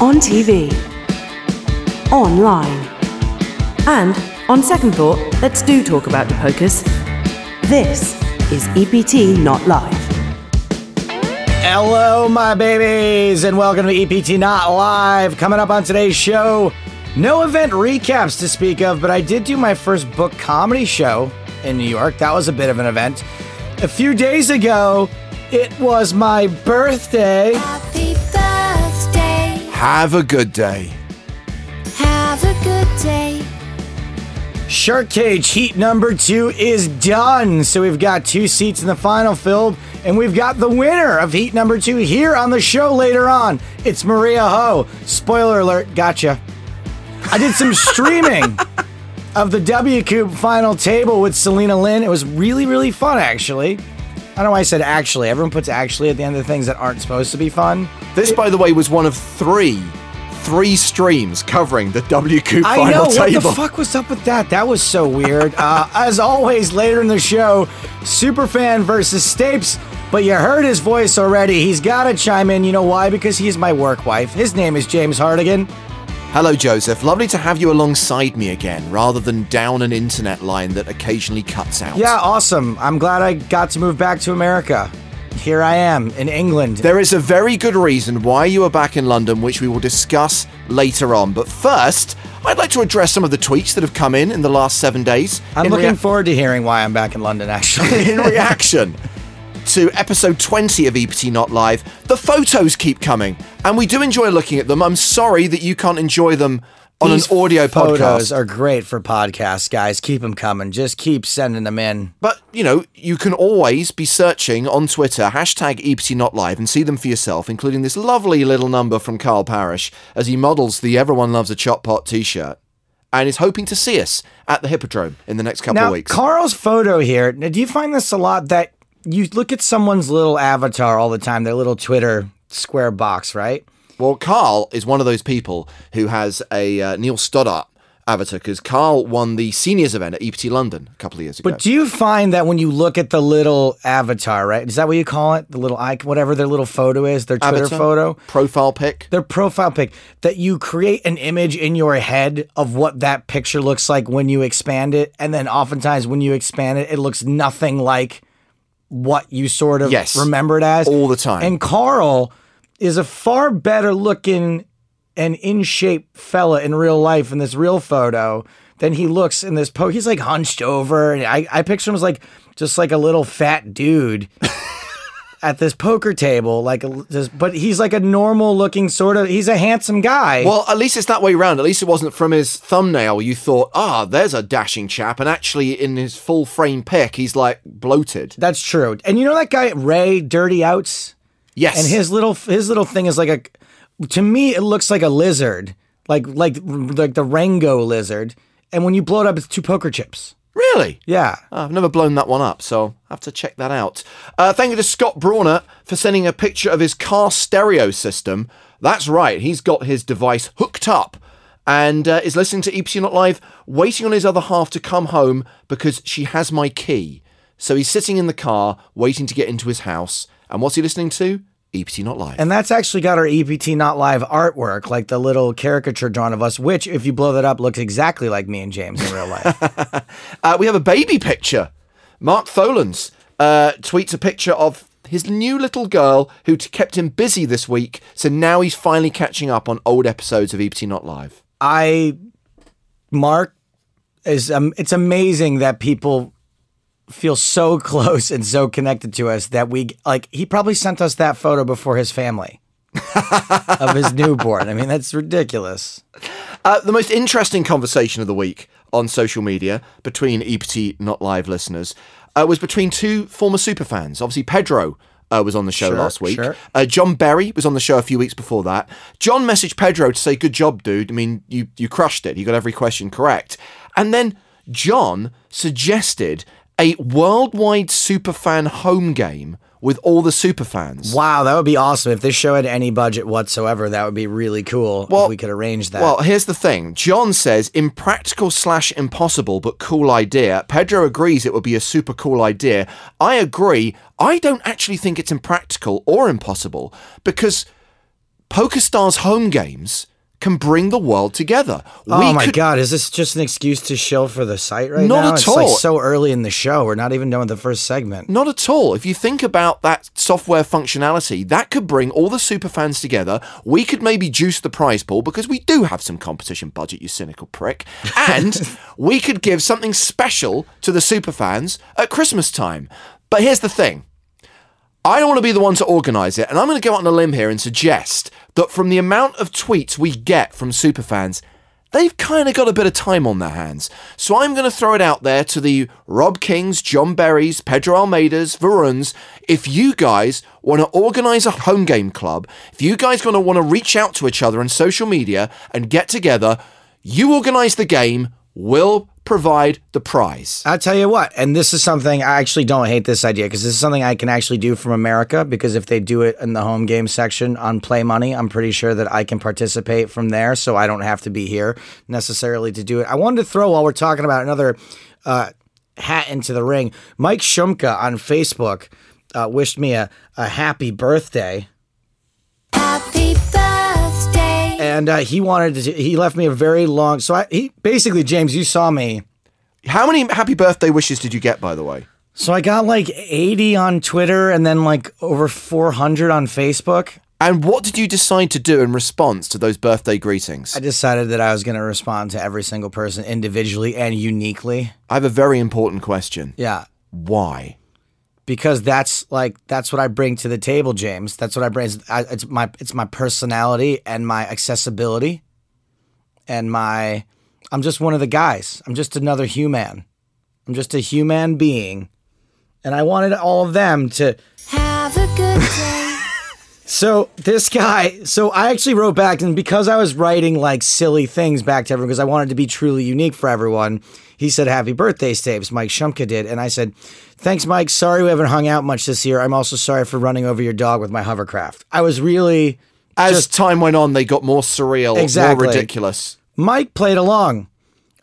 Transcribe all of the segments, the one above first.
on TV, online, and on second thought, let's do talk about the pokers. This is EPT Not Live. Hello, my babies, and welcome to EPT Not Live. Coming up on today's show, no event recaps to speak of, but I did do my first book comedy show in New York. That was a bit of an event. A few days ago, it was my birthday. Happy birthday. Have a good day. Have a good day. Shark Cage Heat number two is done. So we've got two seats in the final filled, and we've got the winner of Heat number two here on the show later on. It's Maria Ho. Spoiler alert, gotcha. I did some streaming of the W Cube final table with Celina Lin. It was really, really fun, actually. I don't know why I said actually. Everyone puts actually at the end of things that aren't supposed to be fun. This, by the way, was one of three, three streams covering the WQ final I know what table. the fuck was up with that. That was so weird. uh, as always, later in the show, Superfan versus Stapes. But you heard his voice already. He's got to chime in. You know why? Because he's my work wife. His name is James Hartigan. Hello, Joseph. Lovely to have you alongside me again, rather than down an internet line that occasionally cuts out. Yeah, awesome. I'm glad I got to move back to America. Here I am in England. There is a very good reason why you are back in London, which we will discuss later on. But first, I'd like to address some of the tweets that have come in in the last seven days. I'm in looking rea- forward to hearing why I'm back in London, actually. in reaction to episode 20 of EPT Not Live. The photos keep coming, and we do enjoy looking at them. I'm sorry that you can't enjoy them on These an audio photos podcast. are great for podcasts, guys. Keep them coming. Just keep sending them in. but, you know, you can always be searching on Twitter, hashtag EPT Not Live, and see them for yourself, including this lovely little number from Carl Parrish as he models the Everyone Loves a Chop Pot t shirt and is hoping to see us at the Hippodrome in the next couple Now, of weeks. Carl's photo here. Now, do you find this a lot that you look at someone's little avatar all the time, their little Twitter square box, right? Well, Carl is one of those people who has a uh, Neil Stoddart avatar because Carl won the seniors event at EPT London a couple of years ago. But do you find that when you look at the little avatar, right? Is that what you call it? The little icon, whatever their little photo is, their Twitter Avatar? photo, profile pic. their profile pic, that you create an image in your head of what that picture looks like when you expand it. And then oftentimes when you expand it, it looks nothing like what you sort of Yes. remember it as. All the time. And Carl is a far better looking and in shape fella in real life in this real photo than he looks in this po. He's like hunched over. And I, I picture him as like just like a little fat dude at this poker table. Like, just, but he's like a normal looking sort of. He's a handsome guy. Well, at least it's that way round. At least it wasn't from his thumbnail. You thought, ah, there's a dashing chap, and actually in his full frame pic, he's like bloated. that's true. And you know that guy Ray Dirty Outs. Yes, and his little his little thing is like a to me it looks like a lizard like like like the rango lizard and when you blow it up it's two poker chips really. yeah Oh, I've never blown that one up, so I have to check that out. Uh, thank you to Scott Brawner for sending a picture of his car stereo system. That's right, he's got his device hooked up and uh, is listening to EPT Not Live, waiting on his other half to come home because she has my key. So he's sitting in the car, waiting to get into his house. And what's he listening to? EPT Not Live. and that's actually got our ept not live artwork like the little caricature drawn of us which if you blow that up looks exactly like me and james in real life Uh, we have a baby picture. Mark Tholens uh, tweets a picture of his new little girl who t- kept him busy this week. So now he's finally catching up on old episodes of EPT Not Live. i mark is um, it's amazing that people feel so close and so connected to us that we like he probably sent us that photo before his family of his newborn i mean that's ridiculous Uh, the most interesting conversation of the week on social media between EPT Not Live listeners uh, was between two former superfans. Obviously, Pedro uh, was on the show Sure, last week. sure. Uh, John Berry was on the show a few weeks before that. John messaged Pedro to say, "Good job, dude. I mean, you you crushed it. You got every question correct." And then John suggested a worldwide superfan home game with all the superfans. Wow, that would be awesome. If this show had any budget whatsoever, that would be really cool Well- if we could arrange that. Well, here's the thing. John says impractical slash impossible, but cool idea. Pedro agrees it would be a super cool idea. I agree. I don't actually think it's impractical or impossible because PokerStars home games can bring the world together. Oh my could- god, is this just an excuse to shill for the site right now? Not now? at it's like all. so early in the show. We're not even done with the first segment. Not at all. If you think about that software functionality, that could bring all the super fans together. We could maybe juice the prize pool because we do have some competition budget, you cynical prick. And we could give something special to the super fans at Christmas time. But here's the thing. I don't want to be the one to organise it, and I'm going to go out on a limb here and suggest that from the amount of tweets we get from superfans, they've kind of got a bit of time on their hands. So I'm going to throw it out there to the Rob Kings, John Berries, Pedro Almeidas, Varuns. If you guys want to organise a home game club, if you guys going to want to reach out to each other on social media and get together, you organise the game, we'll provide the prize. I'll tell you what, and this is something I actually don't hate this idea because this is something I can actually do from America. Because if they do it in the home game section on Play Money, I'm pretty sure that I can participate from there, so I don't have to be here necessarily to do it. I wanted to throw while we're talking about another uh, hat into the ring. Mike Shumka on Facebook uh, wished me a, a happy birthday. Happy birthday. And uh, he wanted to. He left me a very long. So I, he basically, James, you saw me. How many happy birthday wishes did you get, by the way? So I got like 80 on Twitter and then like over 400 on Facebook. And what did you decide to do in response to those birthday greetings? I decided that I was going to respond to every single person individually and uniquely. I have a very important question. Yeah. Why? Because that's like that's what I bring to the table, James. That's what I bring. I- It's my it's my personality and my accessibility, and my. I'm just one of the guys. I'm just another human. I'm just a human being, and I wanted all of them to Have a good day. So this guy, so I actually wrote back, and because I was writing like silly things back to everyone, because I wanted to be truly unique for everyone, he said, "Happy birthday, Stapes." Mike Shumka did, and I said, "Thanks, Mike. Sorry we haven't hung out much this year. I'm also sorry for running over your dog with my hovercraft. I was really As just time went on, they got more surreal, Exactly. more ridiculous. Mike played along.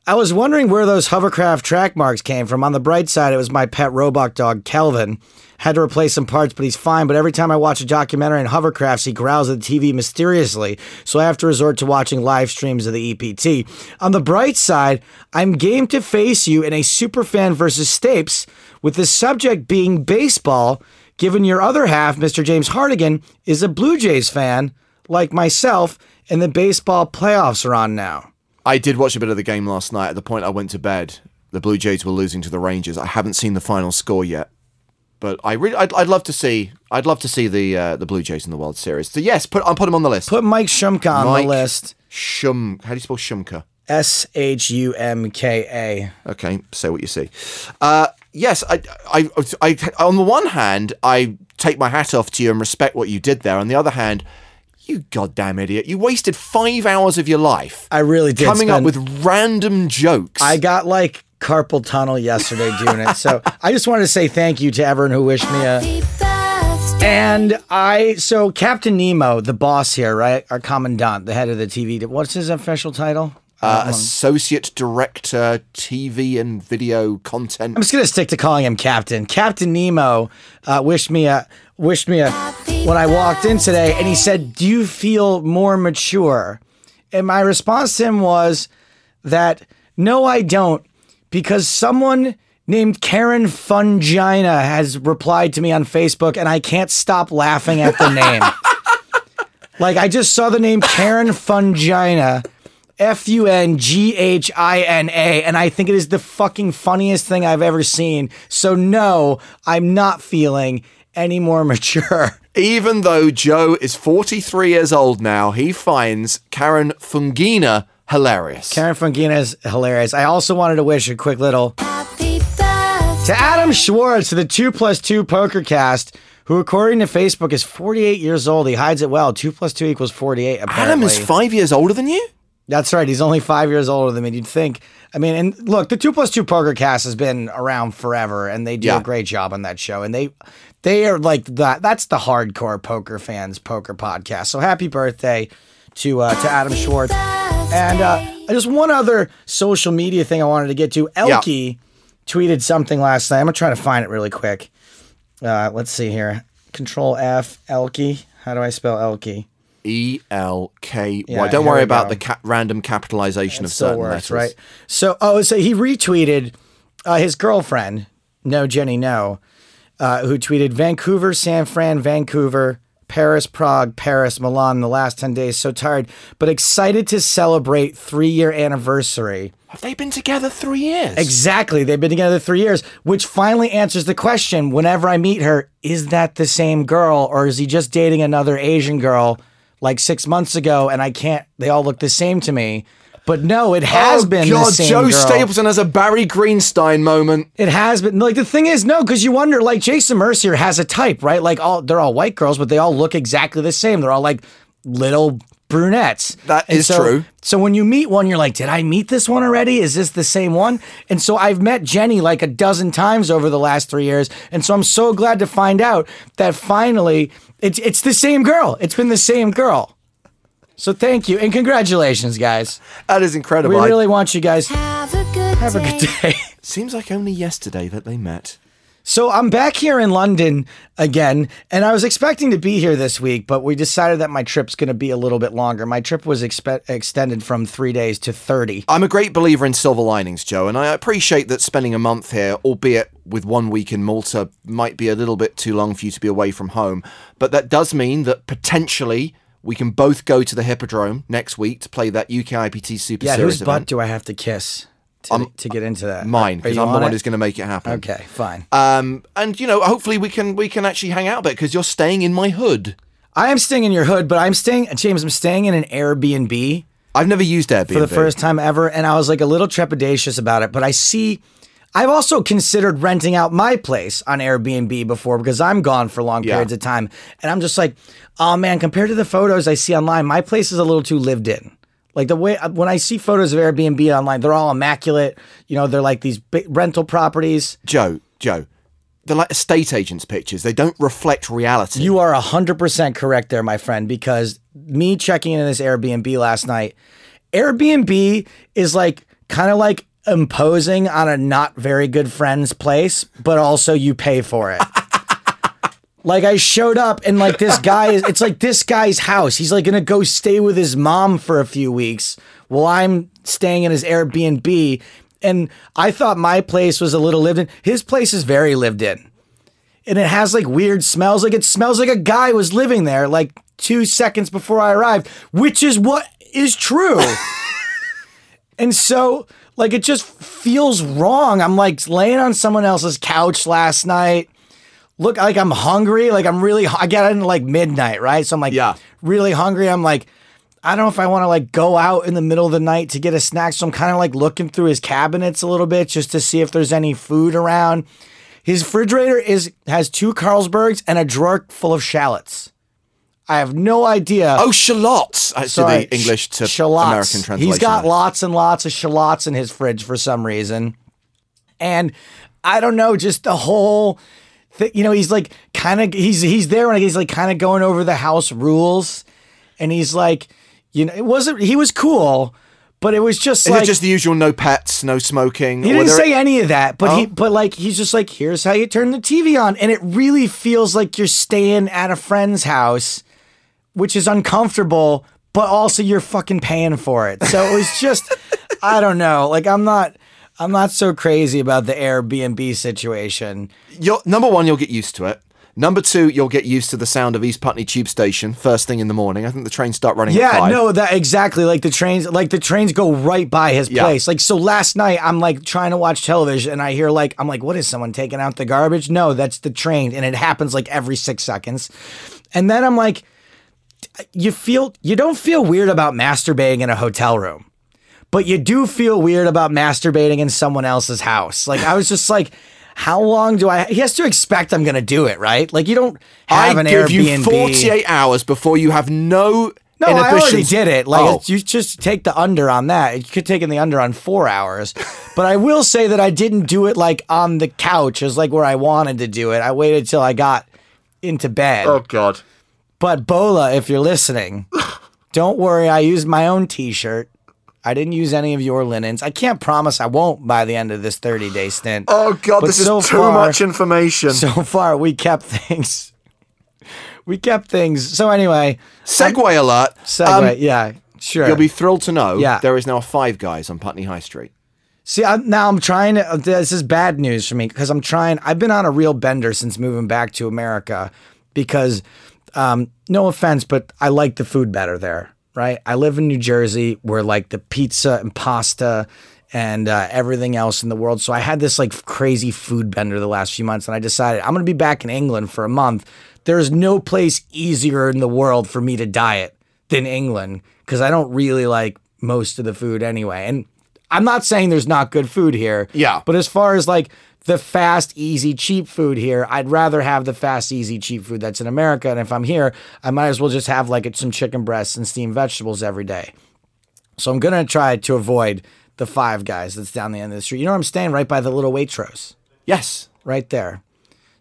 I was wondering where those hovercraft track marks came from. On the bright side, it was my pet robot dog, Kelvin. Had to replace some parts, but he's fine. But every time I watch a documentary on hovercrafts, he growls at the TV mysteriously. So I have to resort to watching live streams of the EPT. On the bright side, I'm game to face you in a superfan versus Stapes, with the subject being baseball, given your other half, Mr. James Hartigan, is a Blue Jays fan, like myself, and the baseball playoffs are on now. I did watch a bit of the game last night. At the point I went to bed, the Blue Jays were losing to the Rangers. I haven't seen the final score yet, but I really, I'd, I'd love to see, I'd love to see the uh, the Blue Jays in the World Series. So yes, put, I'll put him on the list. Put Mike Shumka on Mike the list. Shum. How do you spell Shumka? S H U M K A. Okay, say what you see. Uh, yes, I, I, I, on the one hand, I take my hat off to you and respect what you did there. On the other hand, you goddamn idiot, you wasted five hours of your life I really did. coming up with random jokes. I got like carpal tunnel yesterday doing it. So I just wanted to say thank you to everyone who wished me a. And I, so Captain Nemo, the boss here, right? Our commandant, the head of the TV. What's his official title? uh, associate director, TV and video content. I'm just gonna stick to calling him Captain. Captain Nemo uh, wished me a wished me a when I walked in today, and he said, "Do you feel more mature?" And my response to him was that no, I don't, because someone named Karen Funghina has replied to me on Facebook, and I can't stop laughing at the name. like I just saw the name Karen Funghina. F U N G H I N A, and I think it is the fucking funniest thing I've ever seen. So, no, I'm not feeling any more mature. Even though Joe is 43 years old now, he finds Karen Funghina hilarious. Karen Funghina is hilarious. I also wanted to wish a quick little Happy birthday. to Adam Schwartz, to the 2 plus 2 poker cast, who, according to Facebook, is 48 years old. He hides it well. 2 plus 2 equals 48, apparently. Adam is five years older than you? That's right. He's only five years older than me. You'd think. I mean, and look, the two plus two poker cast has been around forever, and they do Yeah. a great job on that show. And they, they are like that. That's the hardcore poker fans poker podcast. So happy birthday to uh, to Adam Schwartz. And uh, just one other social media thing I wanted to get to. Elky tweeted something last night. I'm gonna try to find it really quick. Uh, let's see here. Control F. Elky. How do I spell Elky? E L K Y. Yeah, Don't worry about go. the ca- random capitalization of certain works, letters. right? So, oh, so he retweeted uh, his girlfriend, No Jenny No, uh, who tweeted Vancouver, San Fran, Vancouver, Paris, Prague, Paris, Milan. The last ten days, so tired, but excited to celebrate three year anniversary. Have they been together three years? Exactly, they've been together three years, which finally answers the question: Whenever I meet her, is that the same girl, or is he just dating another Asian girl like six months ago? And I can't. They all look the same to me. But no, it has oh, been God, the same Joe girl. Stapleton has a Barry Greenstein moment. It has been like the thing is no, because you wonder like Jason Mercier has a type, right? Like all they're all white girls, but they all look exactly the same. They're all like little brunettes. That And is so- true. So when you meet one, you're like, did I meet this one already? Is this the same one? And so I've met Jenny like a dozen times over the last three years, and so I'm so glad to find out that finally it's it's the same girl. It's been the same girl. So thank you and congratulations, guys. That is incredible. We I- really want you guys Have a good have a day. good day. Seems like only yesterday that they met. So I'm back here in London again, and I was expecting to be here this week, but we decided that my trip's going to be a little bit longer. My trip was expe- extended from three days to 30. I'm a great believer in silver linings, Joe, and I appreciate that spending a month here, albeit with one week in Malta, might be a little bit too long for you to be away from home. But that does mean that potentially we can both go to the Hippodrome next week to play that UK IPT Super Yeah, Series whose butt event. do I have to kiss to, to get into that? Mine, because I'm the one it? who's going to make it happen. Okay, fine. Um, and you know, hopefully we can we can actually hang out a bit because you're staying in my hood. I am staying in your hood, but I'm staying, James, I'm staying in an Airbnb. I've never used Airbnb for the first time ever, and I was like a little trepidatious about it. But I see, I've also considered renting out my place on Airbnb before because I'm gone for long Yeah. periods of time, and I'm just like, oh man, compared to the photos I see online, my place is a little too lived in. Like the way uh, when I see photos of Airbnb online, they're all immaculate. You know, they're like these big rental properties. Joe, Joe, they're like estate agents' pictures. They don't reflect reality. You are 100% correct there, my friend, because me checking in this Airbnb last night, Airbnb is like kind of like imposing on a not very good friend's place, but also you pay for it. like I showed up and like this guy is it's like this guy's house. He's like to go stay with his mom for a few weeks while I'm staying in his Airbnb and I thought my place was a little lived in. His place is very lived in and it has like weird smells. Like it smells like a guy was living there like two seconds before I arrived, which is what is true. and so, like, it just feels wrong. I'm like laying on someone else's couch last night. Look, like I'm hungry. Like I'm really, I got in like midnight, right? So I'm like, Yeah. really hungry. I'm like, I don't know if I want to like go out in the middle of the night to get a snack. So I'm kind of like looking through his cabinets a little bit just to see if there's any food around. His refrigerator is has two Carlsbergs and a drawer full of shallots. I have no idea. oh, shallots. Uh, That's Sorry, the English to sh- shallots. American translation. He's got lots and lots of shallots in his fridge for some reason. And I don't know, just the whole thing, you know, he's like kind of he's he's there and he's like kind of going over the house rules and he's like, you know, it wasn't he was cool, but it was just Is like it just the usual no pets, no smoking? he didn't say any of that, but he Oh. but like he's just like, here's how you turn the TV on, and it really feels like you're staying at a friend's house, which is uncomfortable, but also you're fucking paying for it. So it was just, I don't know, like I'm not. I'm not so crazy about the Airbnb situation. You'll, number one, you'll get used to it. Number two, you'll get used to the sound of East Putney Tube Station first thing in the morning. I think the trains start running at Yeah, no, that exactly. Like the trains, like the trains go right by his Yeah. place. Like so, last night I'm like trying to watch television, and I hear like I'm like, what is someone taking out the garbage? No, that's the train, and it happens like every six seconds. And then I'm like, you feel you don't feel weird about masturbating in a hotel room, but you do feel weird about masturbating in someone else's house. Like I was just like. How long do I? He has to expect I'm going to do it, right? Like you don't have I an give Airbnb. you 48 hours before you have no No, I already did it. Like Oh. you just take the under on that. You could take in the under on four hours, but I will say that I didn't do it like on the couch, as like where I wanted to do it. I waited till I got into bed. Oh God. But Bola, if you're listening, don't worry. I used my own T-shirt. I didn't use any of your linens. I can't promise I won't by the end of this 30 day stint. Oh God, But this so is too far- much information. So far, we kept things. we kept things. So anyway, Segway alert. segue. Um, yeah, sure. You'll be thrilled to know Yeah. there is now Five Guys on Putney High Street. See, I'm, now I'm trying to. This is bad news for me because I'm trying. I've been on a real bender since moving back to America because, um, no offense, but I like the food better there. Right? I live in New Jersey, where like the pizza and pasta and uh, everything else in the world. So I had this like crazy food bender the last few months, and I decided I'm going to be back in England for a month. There's no place easier in the world for me to diet than England because I don't really like most of the food anyway. And I'm not saying there's not good food here. Yeah. But as far as like the fast, easy, cheap food here, I'd rather have the fast, easy, cheap food that's in America. And if I'm here, I might as well just have like some chicken breasts and steamed vegetables every day. So I'm gonna try to avoid the Five Guys that's down the end of the street. You know where I'm staying? Right by the little Waitrose, Yes. right there.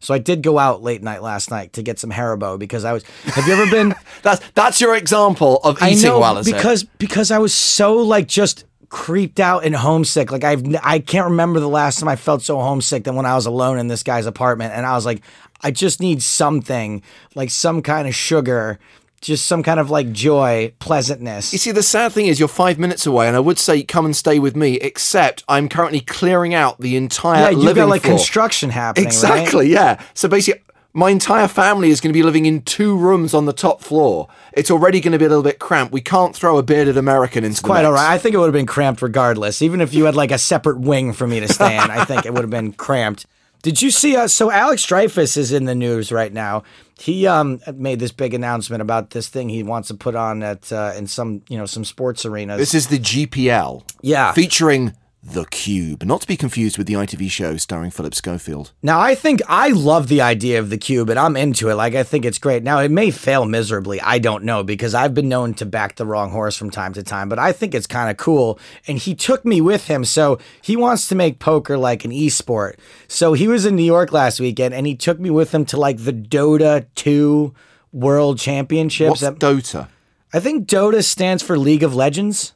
So I did go out late night last night to get some Haribo because I was. Have you ever been? That's that's your example of eating I know well, is it? because because I was so like just creeped out and homesick. Like I've I can't remember the last time I felt so homesick than when I was alone in this guy's apartment, and I was like, I just need something like some kind of sugar, just some kind of like joy, pleasantness. You see, the sad thing is you're five minutes away, and I would say come and stay with me, except I'm currently clearing out the entire living. yeah, you've got like floor. construction happening. right? Exactly, yeah. So basically, my entire family is going to be living in two rooms on the top floor. It's already going to be a little bit cramped. We can't throw a bearded American into the Quite mix. all right. I think it would have been cramped regardless. Even if you had like a separate wing for me to stay in, I think it would have been cramped. Did you see? Uh, so Alex Dreyfus is in the news right now. He um, made this big announcement about this thing he wants to put on at uh, in some you know some sports arenas. This is the GPL. Yeah. Featuring The Cube, not to be confused with the ITV show starring Philip Schofield. Now, I think I love the idea of the cube and I'm into it. Like, I think it's great. Now, it may fail miserably. I don't know because I've been known to back the wrong horse from time to time, but I think it's kind of cool. And he took me with him. So he wants to make poker like an esport. So he was in New York last weekend and he took me with him to like the Dota 2 World Championships. What's Dota? I think Dota stands for League of Legends.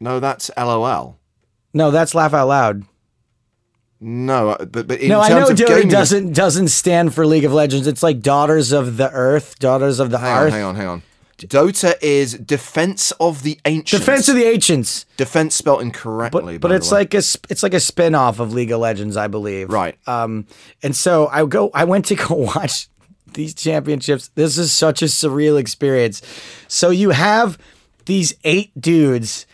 No, that's LOL. No, that's Laugh Out Loud. No, uh, but, but in No, I know of Dota gaming- doesn't doesn't stand for League of Legends. It's like Daughters of the Earth, Daughters of the Hang on, Earth. hang on, hang on. Dota is Defense of the Ancients. Defense of the Ancients. Defense spelled incorrectly. But but it's like a it's like a spin-off of League of Legends, I believe. Right. Um and so I go I went to go watch these championships. This is such a surreal experience. So you have these eight dudes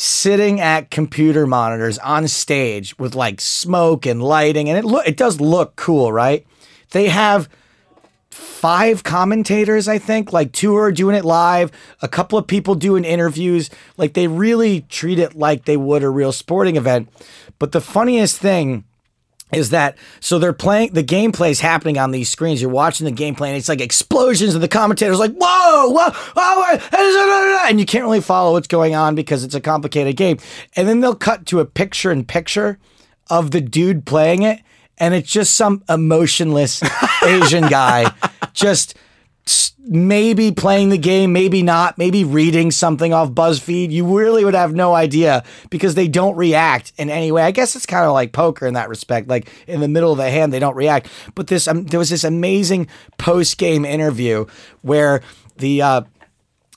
sitting at computer monitors on stage with like smoke and lighting and it look it does look cool, right? They have five commentators, I think. Like two are doing it live, a couple of people doing interviews. Like they really treat it like they would a real sporting event. But the funniest thing is that so they're playing the gameplay is happening on these screens. You're watching the gameplay and it's like explosions and the commentators like whoa whoa whoa and you can't really follow what's going on because it's a complicated game. And then they'll cut to a picture in picture of the dude playing it and it's just some emotionless Asian guy just maybe playing the game, maybe not, maybe reading something off BuzzFeed. You really would have no idea because they don't react in any way. I guess it's kind of like poker in that respect. Like in the middle of the hand, they don't react. But this, um, there was this amazing post game interview where the. Uh,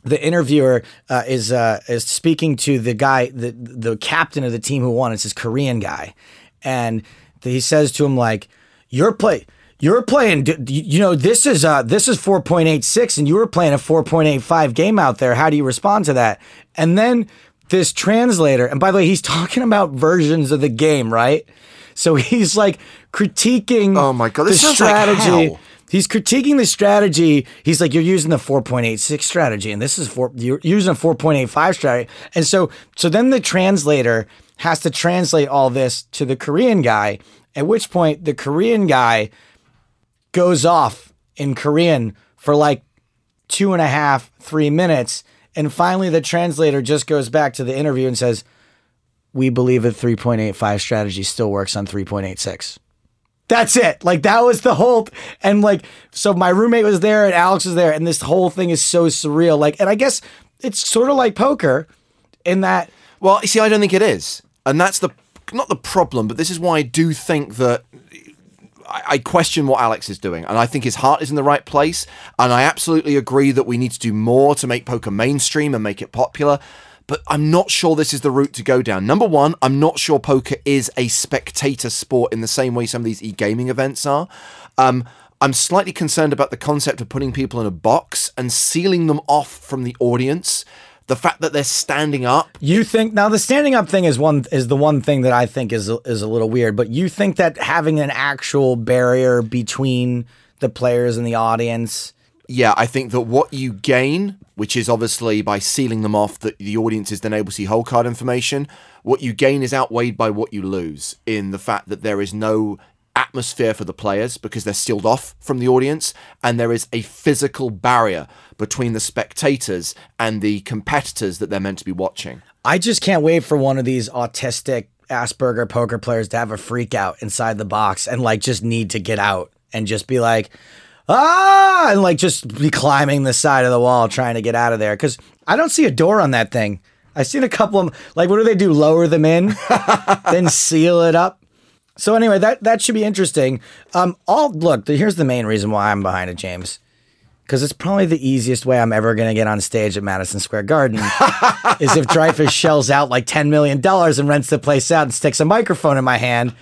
the interviewer uh, is uh, is speaking to the guy, the the captain of the team who won. It's this Korean guy, and he says to him like, "You're play." You're playing, you know, this is uh, this is 4.86, and you were playing a 4.85 game out there. How do you respond to that? And then this translator, and by the way, he's talking about versions of the game, right? So he's like critiquing Oh my God, the this like strategy. hell. He's critiquing the strategy. He's like, you're using the 4.86 strategy, and this is four. You're using a 4.85 strategy, and so so then the translator has to translate all this to the Korean guy. At which point, the Korean guy goes off in Korean for like two and a half, three minutes, and finally the translator just goes back to the interview and says, "We believe a 3.85 strategy still works on 3.86." That's it. Like that was the whole and like so my roommate was there and Alex was there and this whole thing is so surreal. Like and I guess it's sort of like poker in that Well, you see, I don't think it is, and that's the not the problem, but this is why I do think that I, question what Alex is doing, and I think his heart is in the right place. And I absolutely agree that we need to do more to make poker mainstream and make it popular. But I'm not sure this is the route to go down. Number one, I'm not sure poker is a spectator sport in the same way some of these e gaming events are. Um, I'm slightly concerned about the concept of putting people in a box and sealing them off from the audience. The fact that they're standing up. You think now the standing up thing is one is the one thing that I think is is a little weird, but you think that having an actual barrier between the players and the audience Yeah, I think that what you gain, which is obviously by sealing them off, that the audience is then able to see whole card information. What you gain is outweighed by what you lose in the fact that there is no atmosphere for the players because they're sealed off from the audience, and there is a physical barrier between the spectators and the competitors that they're meant to be watching. I just can't wait for one of these autistic Asperger poker players to have a freak out inside the box and like just need to get out and just be like, ah, and like just be climbing the side of the wall trying to get out of there. Cause I don't see a door on that thing. I've seen a couple of 'em- like, what do they do? Lower them in, then seal it up. So anyway, that that should be interesting. Um, all look, here's the main reason why I'm behind it, James. Because it's probably the easiest way I'm ever going to get on stage at Madison Square Garden is if Dreyfus shells out like $10 million and rents the place out and sticks a microphone in my hand.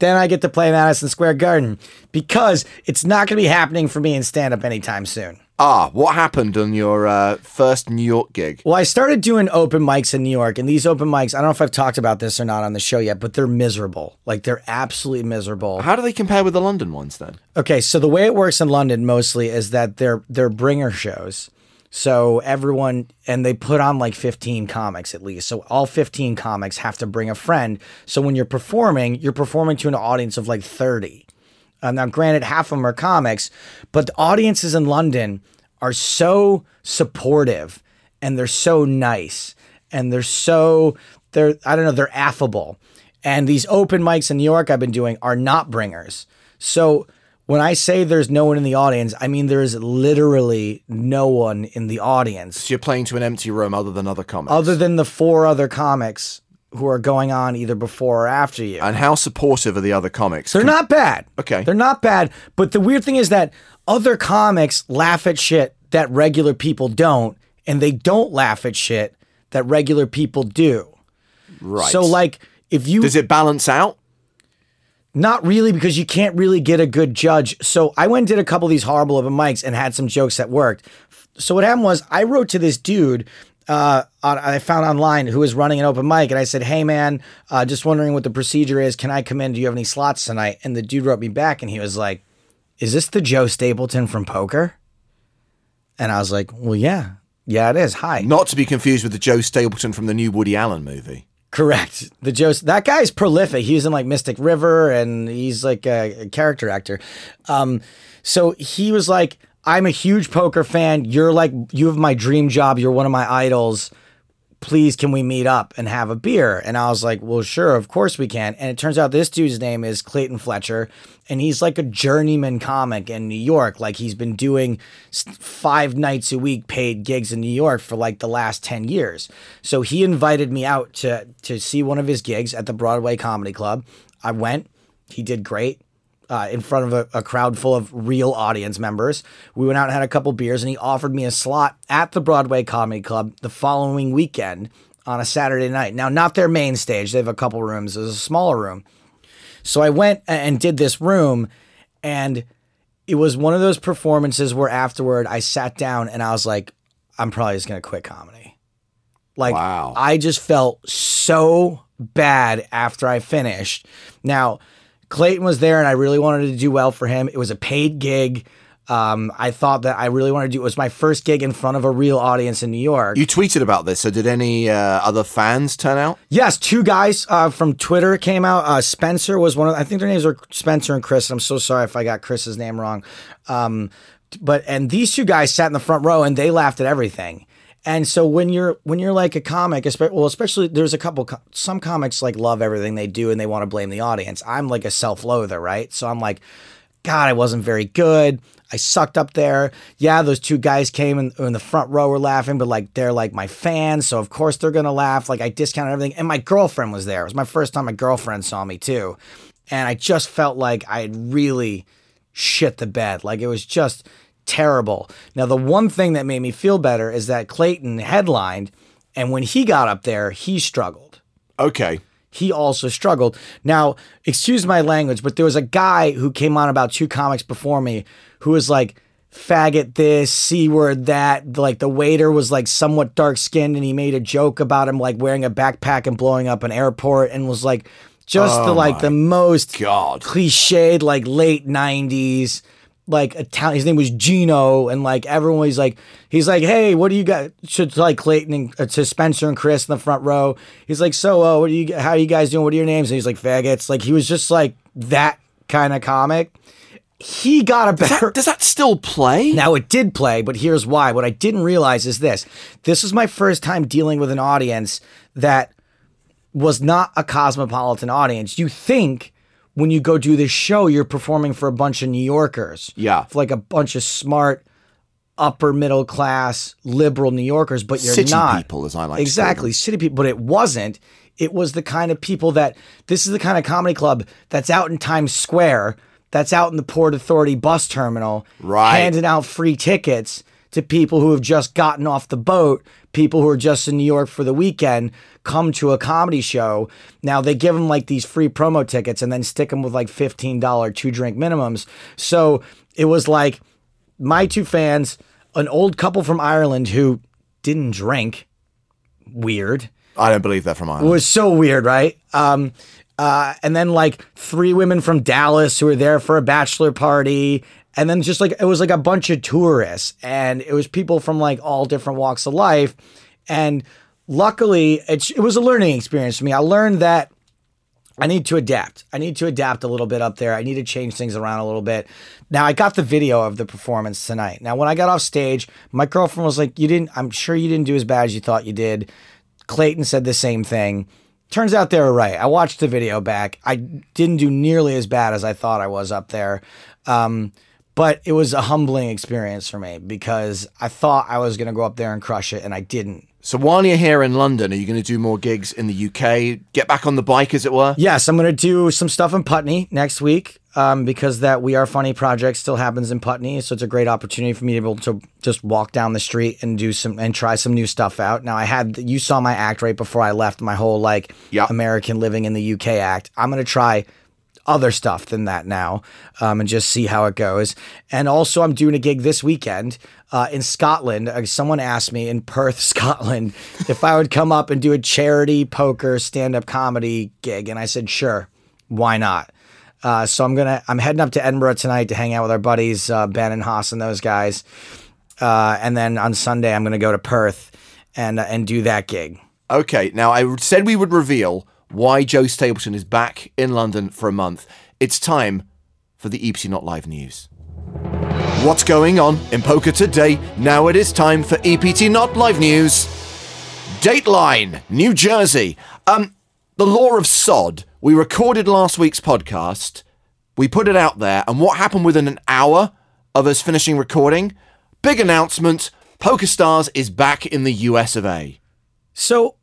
Then I get to play Madison Square Garden because it's not going to be happening for me in stand up anytime soon. Ah, what happened on your uh, first New York gig? Well, I started doing open mics in New York, and these open mics, I don't know if I've talked about this or not on the show yet, but they're miserable. Like, they're absolutely miserable. How do they compare with the London ones then? Okay, so the way it works in London mostly is that they're they're bringer shows. So everyone and they put on like 15 comics at least. So all 15 comics have to bring a friend. So when you're performing, you're performing to an audience of like 30. Uh, now, granted, half of them are comics, but the audiences in London are so supportive and they're so nice and they're so they're I don't know they're affable. And these open mics in New York I've been doing are not bringers. So when I say there's no one in the audience, I mean there is literally no one in the audience So you're playing to an empty room other than other comics. other than the four other comics who are going on either before or after you. and how supportive are the other comics? They're not bad. Okay. They're not bad. But the weird thing is that other comics laugh at shit that regular people don't, and they don't laugh at shit that regular people do. right. So, like, if you does it balance out? not really because you can't really get a good judge. So I went and did a couple of these horrible open mics and had some jokes that worked. So what happened was I wrote to this dude uh, I found online who was running an open mic, and I said, "Hey man, uh, just wondering what the procedure is. Can I come in? Do you have any slots tonight?" And the dude wrote me back, and he was like, "Is this the Joe Stapleton from Poker?" And I was like, "Well, yeah, yeah, it is. Hi." Not to be confused with the Joe Stapleton from the new Woody Allen movie. Correct. The Joe. That guy's prolific. He was in like Mystic River, and he's like a, a character actor. Um, so he was like, "I'm a huge poker fan. You're like, you have my dream job. You're one of my idols. Please, can we meet up and have a beer?" And I was like, "Well, sure, of course we can." And it turns out this dude's name is Clayton Fletcher, and he's like a journeyman comic in New York. Like he's been doing five nights a week paid gigs in New York for like the last 10 years. So he invited me out to to see one of his gigs at the Broadway Comedy Club. I went. He did great. Uh, in front of a, a crowd full of real audience members. We went out and had a couple beers, and he offered me a slot at the Broadway Comedy Club the following weekend on a Saturday night. Now, not their main stage, they have a couple rooms, there's a smaller room. So I went and did this room, and it was one of those performances where afterward I sat down and I was like, I'm probably just gonna quit comedy. Like Wow. I just felt so bad after I finished. Now, Clayton was there and I really wanted to do well for him. It was a paid gig. Um, I thought that I really wanted to do it was my first gig in front of a real audience in New York. You tweeted about this, so did any uh, other fans turn out? Yes, two guys uh, from Twitter came out. Uh, Spencer was one of. I think their names are Spencer and Chris. I'm so sorry if I got Chris's name wrong. Um, but and these two guys sat in the front row and they laughed at everything. And so when you're when you're like a comic, espe- well, especially there's a couple some comics like love everything they do and they want to blame the audience. I'm like a self-loather, right? So I'm like, God, I wasn't very good. I sucked up there. Yeah, those two guys came in, in the front row were laughing, but like they're like my fans, so of course they're gonna laugh. Like I discounted everything, and my girlfriend was there. It was my first time my girlfriend saw me too, and I just felt like I had really shit the bed. Like it was just terrible. Now, the one thing that made me feel better is that Clayton headlined, and when he got up there, he struggled. Okay. He also struggled. Now, excuse my language, but there was a guy who came on about two comics before me who was like, faggot this, C word that. Like the waiter was like somewhat dark skinned and he made a joke about him like wearing a backpack and blowing up an airport and was like just the oh like the most God. cliched like late 90s like Italian his name was Gino and like everyone was like he's like hey what do you got to, like Clayton and uh, to Spencer and Chris in the front row he's like so uh, what do you how are you guys doing what are your names and he's like faggots like he was just like that kind of comic he got a better Does that still play? now it did play, but here's why. What I didn't realize is this. This was my first time dealing with an audience that was not a cosmopolitan audience. You think when you go do this show, you're performing for a bunch of New Yorkers. Yeah. For like a bunch of smart, upper middle class, liberal New Yorkers, but you're City not. people, as I like Exactly. City people. But it wasn't. It was the kind of people that this is the kind of comedy club that's out in Times Square, that's out in the Port Authority bus terminal, Right. handing out free tickets to people who have just gotten off the boat, people who are just in New York for the weekend, come to a comedy show. Now they give them like these free promo tickets and then stick them with like $15 two drink minimums. So it was like my two fans, an old couple from Ireland who didn't drink, weird. I don't believe that from It Ireland. was so weird, right? Um, uh, and then like three women from Dallas who were there for a bachelor party. And then just like it was like a bunch of tourists and it was people from like all different walks of life. And luckily, it's, it was a learning experience for me. I learned that I need to adapt. I need to adapt a little bit up there. I need to change things around a little bit. Now I got the video of the performance tonight. Now when I got off stage, my girlfriend was like, "You didn't. I'm sure you didn't do as bad as you thought you did." Clayton said the same thing. Turns out they were right. I watched the video back. I didn't do nearly as bad as I thought I was up there. Um, but it was a humbling experience for me because I thought I was going to go up there and crush it, and I didn't. So while you're here in London, are you going to do more gigs in the UK? Get back on the bike, as it were? Yes, I'm going to do some stuff in Putney next week um, because that We Are Funny project still happens in Putney. So it's a great opportunity for me to be able to just walk down the street and do some and try some new stuff out. Now I had you saw my act right before I left my whole like Yep. American living in the UK act. I'm going to try other stuff than that now um, and just see how it goes. And also, I'm doing a gig this weekend uh, in Scotland. Uh, someone asked me in Perth, Scotland, if I would come up and do a charity poker stand up comedy gig. And I said, sure, why not? Uh, so I'm gonna I'm heading up to Edinburgh tonight to hang out with our buddies uh, Ben and Haas and those guys, uh, and then on Sunday I'm gonna go to Perth and and do that gig. Okay, now I said we would reveal why Joe Stapleton is back in London for a month. It's time for the EPT Not Live news. What's going on in poker today? Now it is time for EPT Not Live news. Dateline, New Jersey. Um, the Law of Sod. We recorded last week's podcast. We put it out there, and what happened within an hour of us finishing recording? Big announcement. PokerStars is back in the US of A. So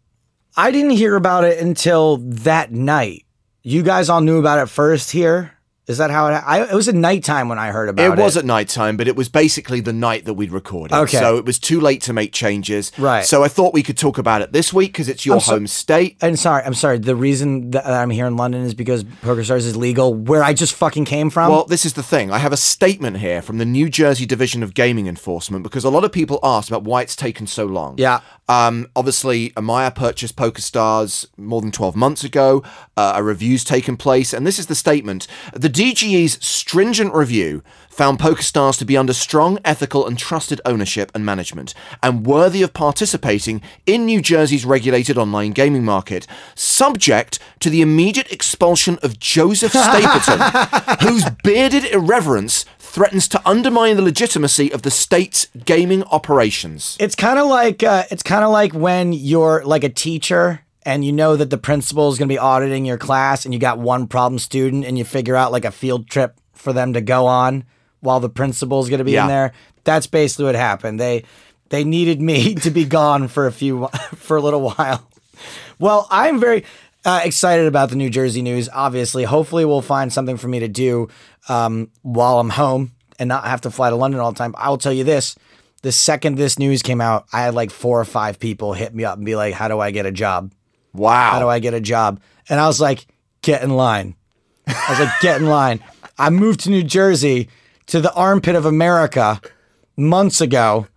I didn't hear about it until that night. You guys all knew about it first here. Is that how it? I, it was at nighttime when I heard about it. It was at night time, but it was basically the night that we'd recorded. Okay. So it was too late to make changes. Right. So I thought we could talk about it this week because it's your I'm so- home state. And sorry, I'm sorry. The reason that I'm here in London is because PokerStars is legal, where I just fucking came from. Well, this is the thing. I have a statement here from the New Jersey Division of Gaming Enforcement because a lot of people asked about why it's taken so long. Yeah. Um, obviously, Amaya purchased PokerStars more than 12 months ago. Uh, a review's taken place, and this is the statement. The DGE's stringent review found PokerStars to be under strong ethical and trusted ownership and management, and worthy of participating in New Jersey's regulated online gaming market, subject to the immediate expulsion of Joseph Stapleton, whose bearded irreverence threatens to undermine the legitimacy of the state's gaming operations. It's kind of like uh, it's kind of like when you're like a teacher and you know that the principal is going to be auditing your class and you got one problem student and you figure out like a field trip for them to go on while the principal is going to be Yeah. in there. That's basically what happened. They they needed me to be gone for a few for a little while. Well, I'm very Uh, excited about the New Jersey news. Obviously, hopefully, we'll find something for me to do um, while I'm home and not have to fly to London all the time. I will tell you this: the second this news came out, I had like four or five people hit me up and be like, "How do I get a job? Wow. How do I get a job?" And I was like, "Get in line." I was like, "Get in line." I moved to New Jersey to the armpit of America months ago,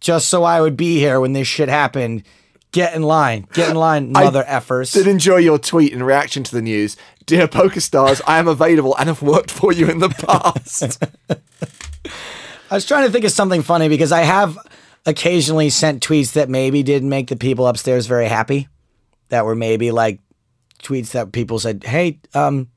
just so I would be here when this shit happened. Get in line. Get in line, mother effers. did enjoy your tweet in reaction to the news. Dear Poker Stars, I am available and have worked for you in the past. I was trying to think of something funny because I have occasionally sent tweets that maybe didn't make the people upstairs very happy. That were maybe like tweets that people said, "Hey, um,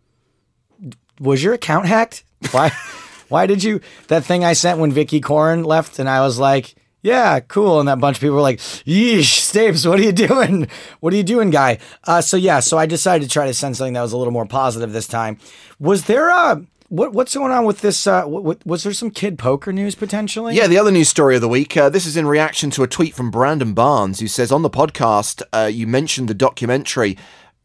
was your account hacked? Why, why did you that thing I sent when Vicky Coren left?" And I was like, "Yeah, cool." And that bunch of people were like, "Yeesh, Stapes, what are you doing? What are you doing, guy?" Uh, so yeah, so I decided to try to send something that was a little more positive this time. Was there a what, what's going on with this? Uh, what, was there some kid poker news potentially? Yeah, the other news story of the week. Uh, this is in reaction to a tweet from Brandon Barnes, who says on the podcast, uh, you mentioned the documentary.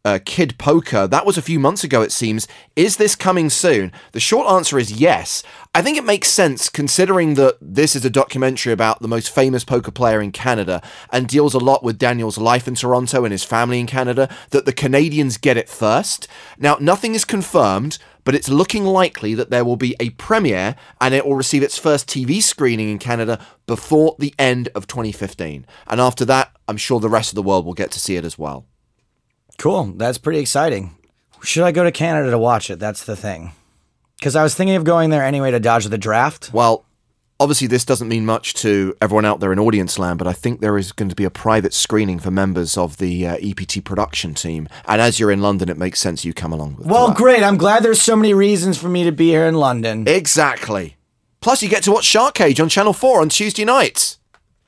Uh, Kid Poker. That was a few months ago, it seems. Is this coming soon? The short answer is yes. I think it makes sense considering that this is a documentary about the most famous poker player in Canada and deals a lot with Daniel's life in Toronto and his family in Canada, that the Canadians get it first. Now, nothing is confirmed, but it's looking likely that there will be a premiere and it will receive its first TV screening in Canada before the end of 2015. And after that, I'm sure the rest of the world will get to see it as well. Cool. That's pretty exciting. Should I go to Canada to watch it? That's the thing. Because I was thinking of going there anyway to dodge the draft. Well, obviously, this doesn't mean much to everyone out there in audience land, but I think there is going to be a private screening for members of the uh, EPT production team. And as you're in London, it makes sense you come along with it. Well, that. great. I'm glad there's so many reasons for me to be here in London. Exactly. Plus, you get to watch Shark Cage on Channel 4 on Tuesday nights.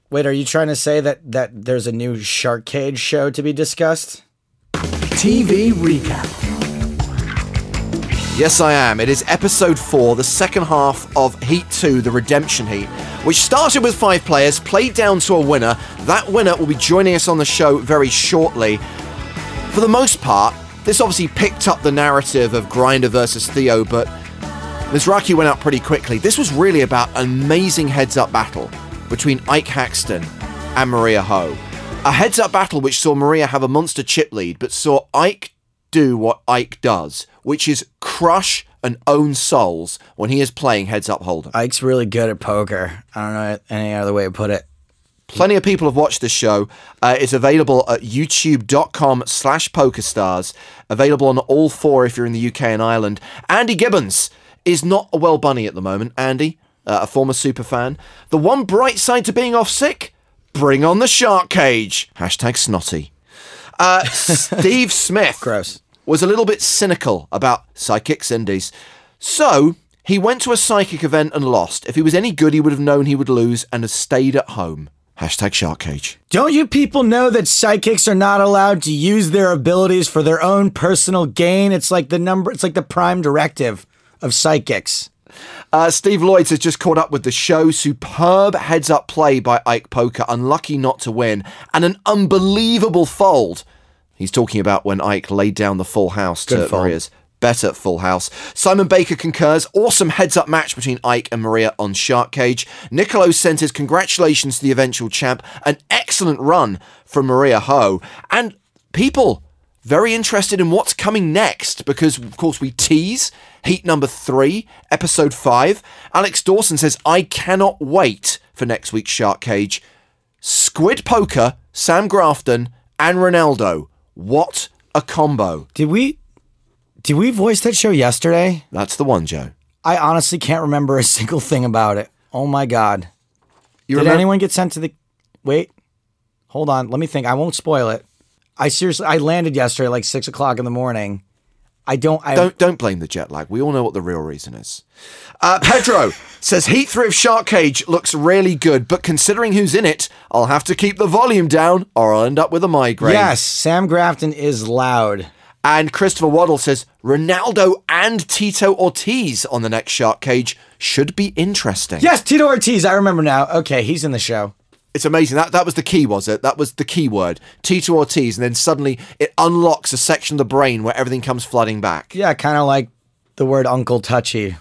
Wait, are you trying to say that that there's a new Shark Cage show to be discussed? TV recap. Yes, I am. It is episode four, the second half of Heat 2, the Redemption Heat, which started with five players, played down to a winner. That winner will be joining us on the show very shortly. For the most part, this obviously picked up the narrative of Grinder versus Theo, but Mizrachi went out pretty quickly. This was really about an amazing heads up battle between Ike Haxton and Maria Ho. A heads up battle which saw Maria have a monster chip lead, but saw Ike do what Ike does, which is crush and own souls when he is playing heads up hold'em. Ike's really good at poker. I don't know any other way to put it. Plenty of people have watched this show. Uh, it's available at youtube.com slash pokerstars. Available on all four if you're in the UK and Ireland. Andy Gibbons is not a well bunny at the moment. Andy, uh, a former super fan. The one bright side to being off sick? Bring on the shark cage. Hashtag snotty. Uh, Steve Smith Gross. was a little bit cynical about Psychic Cindy's. So he went to a psychic event and lost. If he was any good, he would have known he would lose and has stayed at home. Hashtag shark cage. Don't you people know that psychics are not allowed to use their abilities for their own personal gain? It's like the number it's like the prime directive of psychics. Uh, Steve Lloyd has just caught up with the show. Superb heads up play by Ike Poker, unlucky not to win, and an unbelievable fold. He's talking about when Ike laid down the full house to Good fold. Maria's better full house. Simon Baker concurs. Awesome heads up match between Ike and Maria on Shark Cage. Nicolo sends his congratulations to the eventual champ. An excellent run from Maria Ho. And people very interested in what's coming next because, of course, we tease heat number three, episode five. Alex Dawson says, I cannot wait for next week's Shark Cage. Squid Poker, Sam Grafton, and Ronaldo. What a combo. Did we did we voice that show yesterday? That's the one, Joe. I honestly can't remember a single thing about it. Oh my god. You Did remember- anyone get sent to the wait? Hold on, let me think. I won't spoil it. I seriously I landed yesterday at like six o'clock in the morning. I don't I Don't don't blame the jet lag. We all know what the real reason is. Uh, Pedro says Heat of Shark Cage looks really good, but considering who's in it, I'll have to keep the volume down, or I'll end up with a migraine. Yes, Sam Grafton is loud. And Christopher Waddle says Ronaldo and Tito Ortiz on the next Shark Cage should be interesting. Yes, Tito Ortiz, I remember now. Okay, he's in the show. It's amazing. That that was the key, was it? That was the key word. Tito Ortiz, and then suddenly it unlocks a section of the brain where everything comes flooding back. Yeah, kind of like the word Uncle Touchy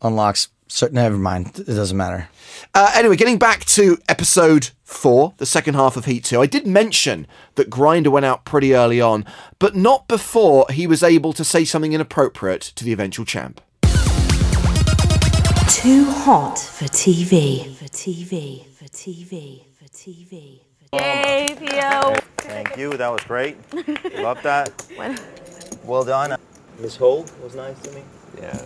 unlocks. Certain, never mind. It doesn't matter. Uh, anyway, getting back to episode four, the second half of Heat 2, I did mention that Grinder went out pretty early on, but not before he was able to say something inappropriate to the eventual champ. Too hot for TV. For TV. For TV. For TV. Yay, Theo. Thank you. That was great. Love that. Well done. Miss Holt was nice to me. Yeah.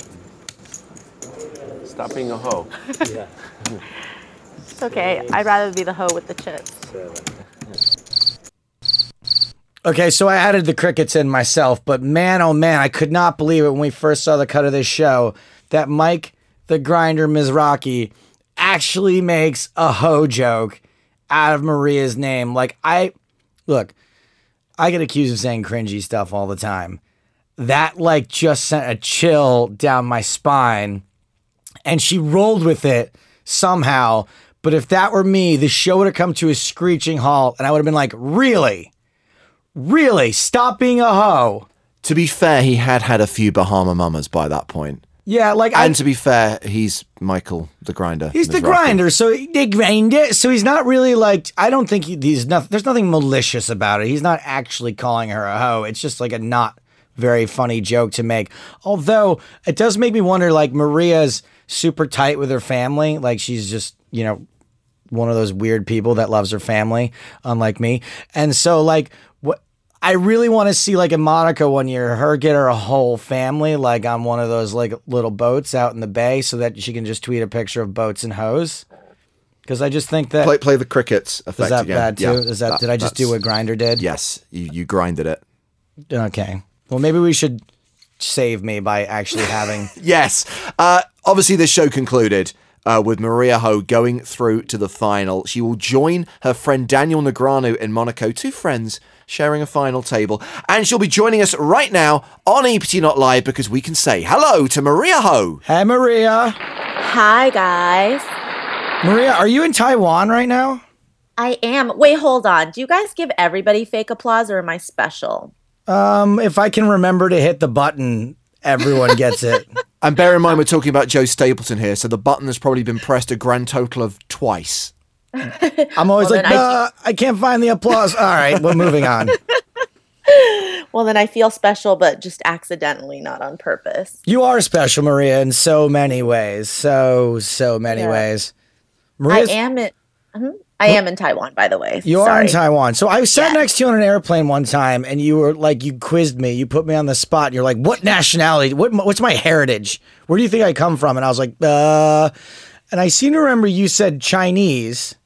Stop being a hoe. Yeah. It's okay. I'd rather be the hoe with the chips. Okay, so I added the crickets in myself, but man, oh man, I could not believe it when we first saw the cut of this show that Mike the Grinder Mizrachi actually makes a hoe joke out of Maria's name. Like, I look, I get accused of saying cringy stuff all the time. That, like, just sent a chill down my spine, and she rolled with it somehow. But if that were me, the show would have come to a screeching halt, and I would have been like, really? Really? Stop being a hoe. To be fair, he had had a few Bahama mamas by that point. Yeah, like I, And to be fair, he's Michael the Grinder. he's the grinder, so he- they grind it. So he's not really like I don't think he, he's not. There's nothing malicious about it. He's not actually calling her a hoe. It's just like a not very funny joke to make. Although it does make me wonder, like Maria's super tight with her family. Like she's just you know one of those weird people that loves her family, unlike me. And so like I really want to see like in Monaco one year, her get her a whole family like on one of those like little boats out in the bay so that she can just tweet a picture of boats and hoes. Because I just think that Play, play the crickets effect is that again. bad too? Yeah, is that, did I just do what Grinder did? Yes, you, you grinded it. Okay. Well, maybe we should save me by actually having. Yes. Uh, obviously, this show concluded uh, with Maria Ho going through to the final. She will join her friend Daniel Negreanu in Monaco, two friends sharing a final table. And she'll be joining us right now on EPT Not Live because we can say hello to Maria Ho. hey, Maria. Hi, guys. Maria, are you in Taiwan right now? I am. Wait, hold on. Do you guys give everybody fake applause or am I special? Um, if I can remember to hit the button, everyone gets it. And bear in mind, we're talking about Joe Stapleton here, so the button has probably been pressed a grand total of twice. I'm always Well, like, I- I can't find the applause. All right, we're moving on. Well, then I feel special, but just accidentally, not on purpose. You are special, Maria, in so many ways. So, so many Yeah. ways. I Maria's, am in. mhm. I am in Taiwan, by the way. You are in Taiwan. So I sat Yeah. next to you on an airplane one time, and you were like, you quizzed me. You put me on the spot. And you're like, what nationality? What what's my heritage? Where do you think I come from? And I was like, uh. And I seem to remember you said Chinese.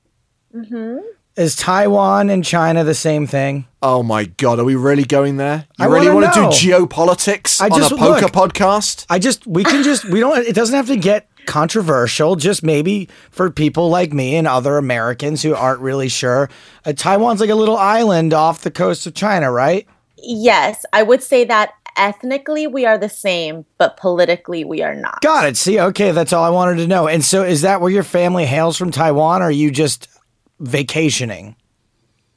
Mm-hmm. Is Taiwan and China the same thing? Oh my God, are we really going there? You I really wanna do geopolitics I on just- a poker look. podcast? I just we can just we don't. It doesn't have to get controversial. Just maybe for people like me and other Americans who aren't really sure. Uh, Taiwan's like a little island off the coast of China, right? Yes, I would say that ethnically we are the same, but politically we are not. Got it. See, okay, that's all I wanted to know. And so, is that where your family hails from Taiwan, or are you just vacationing?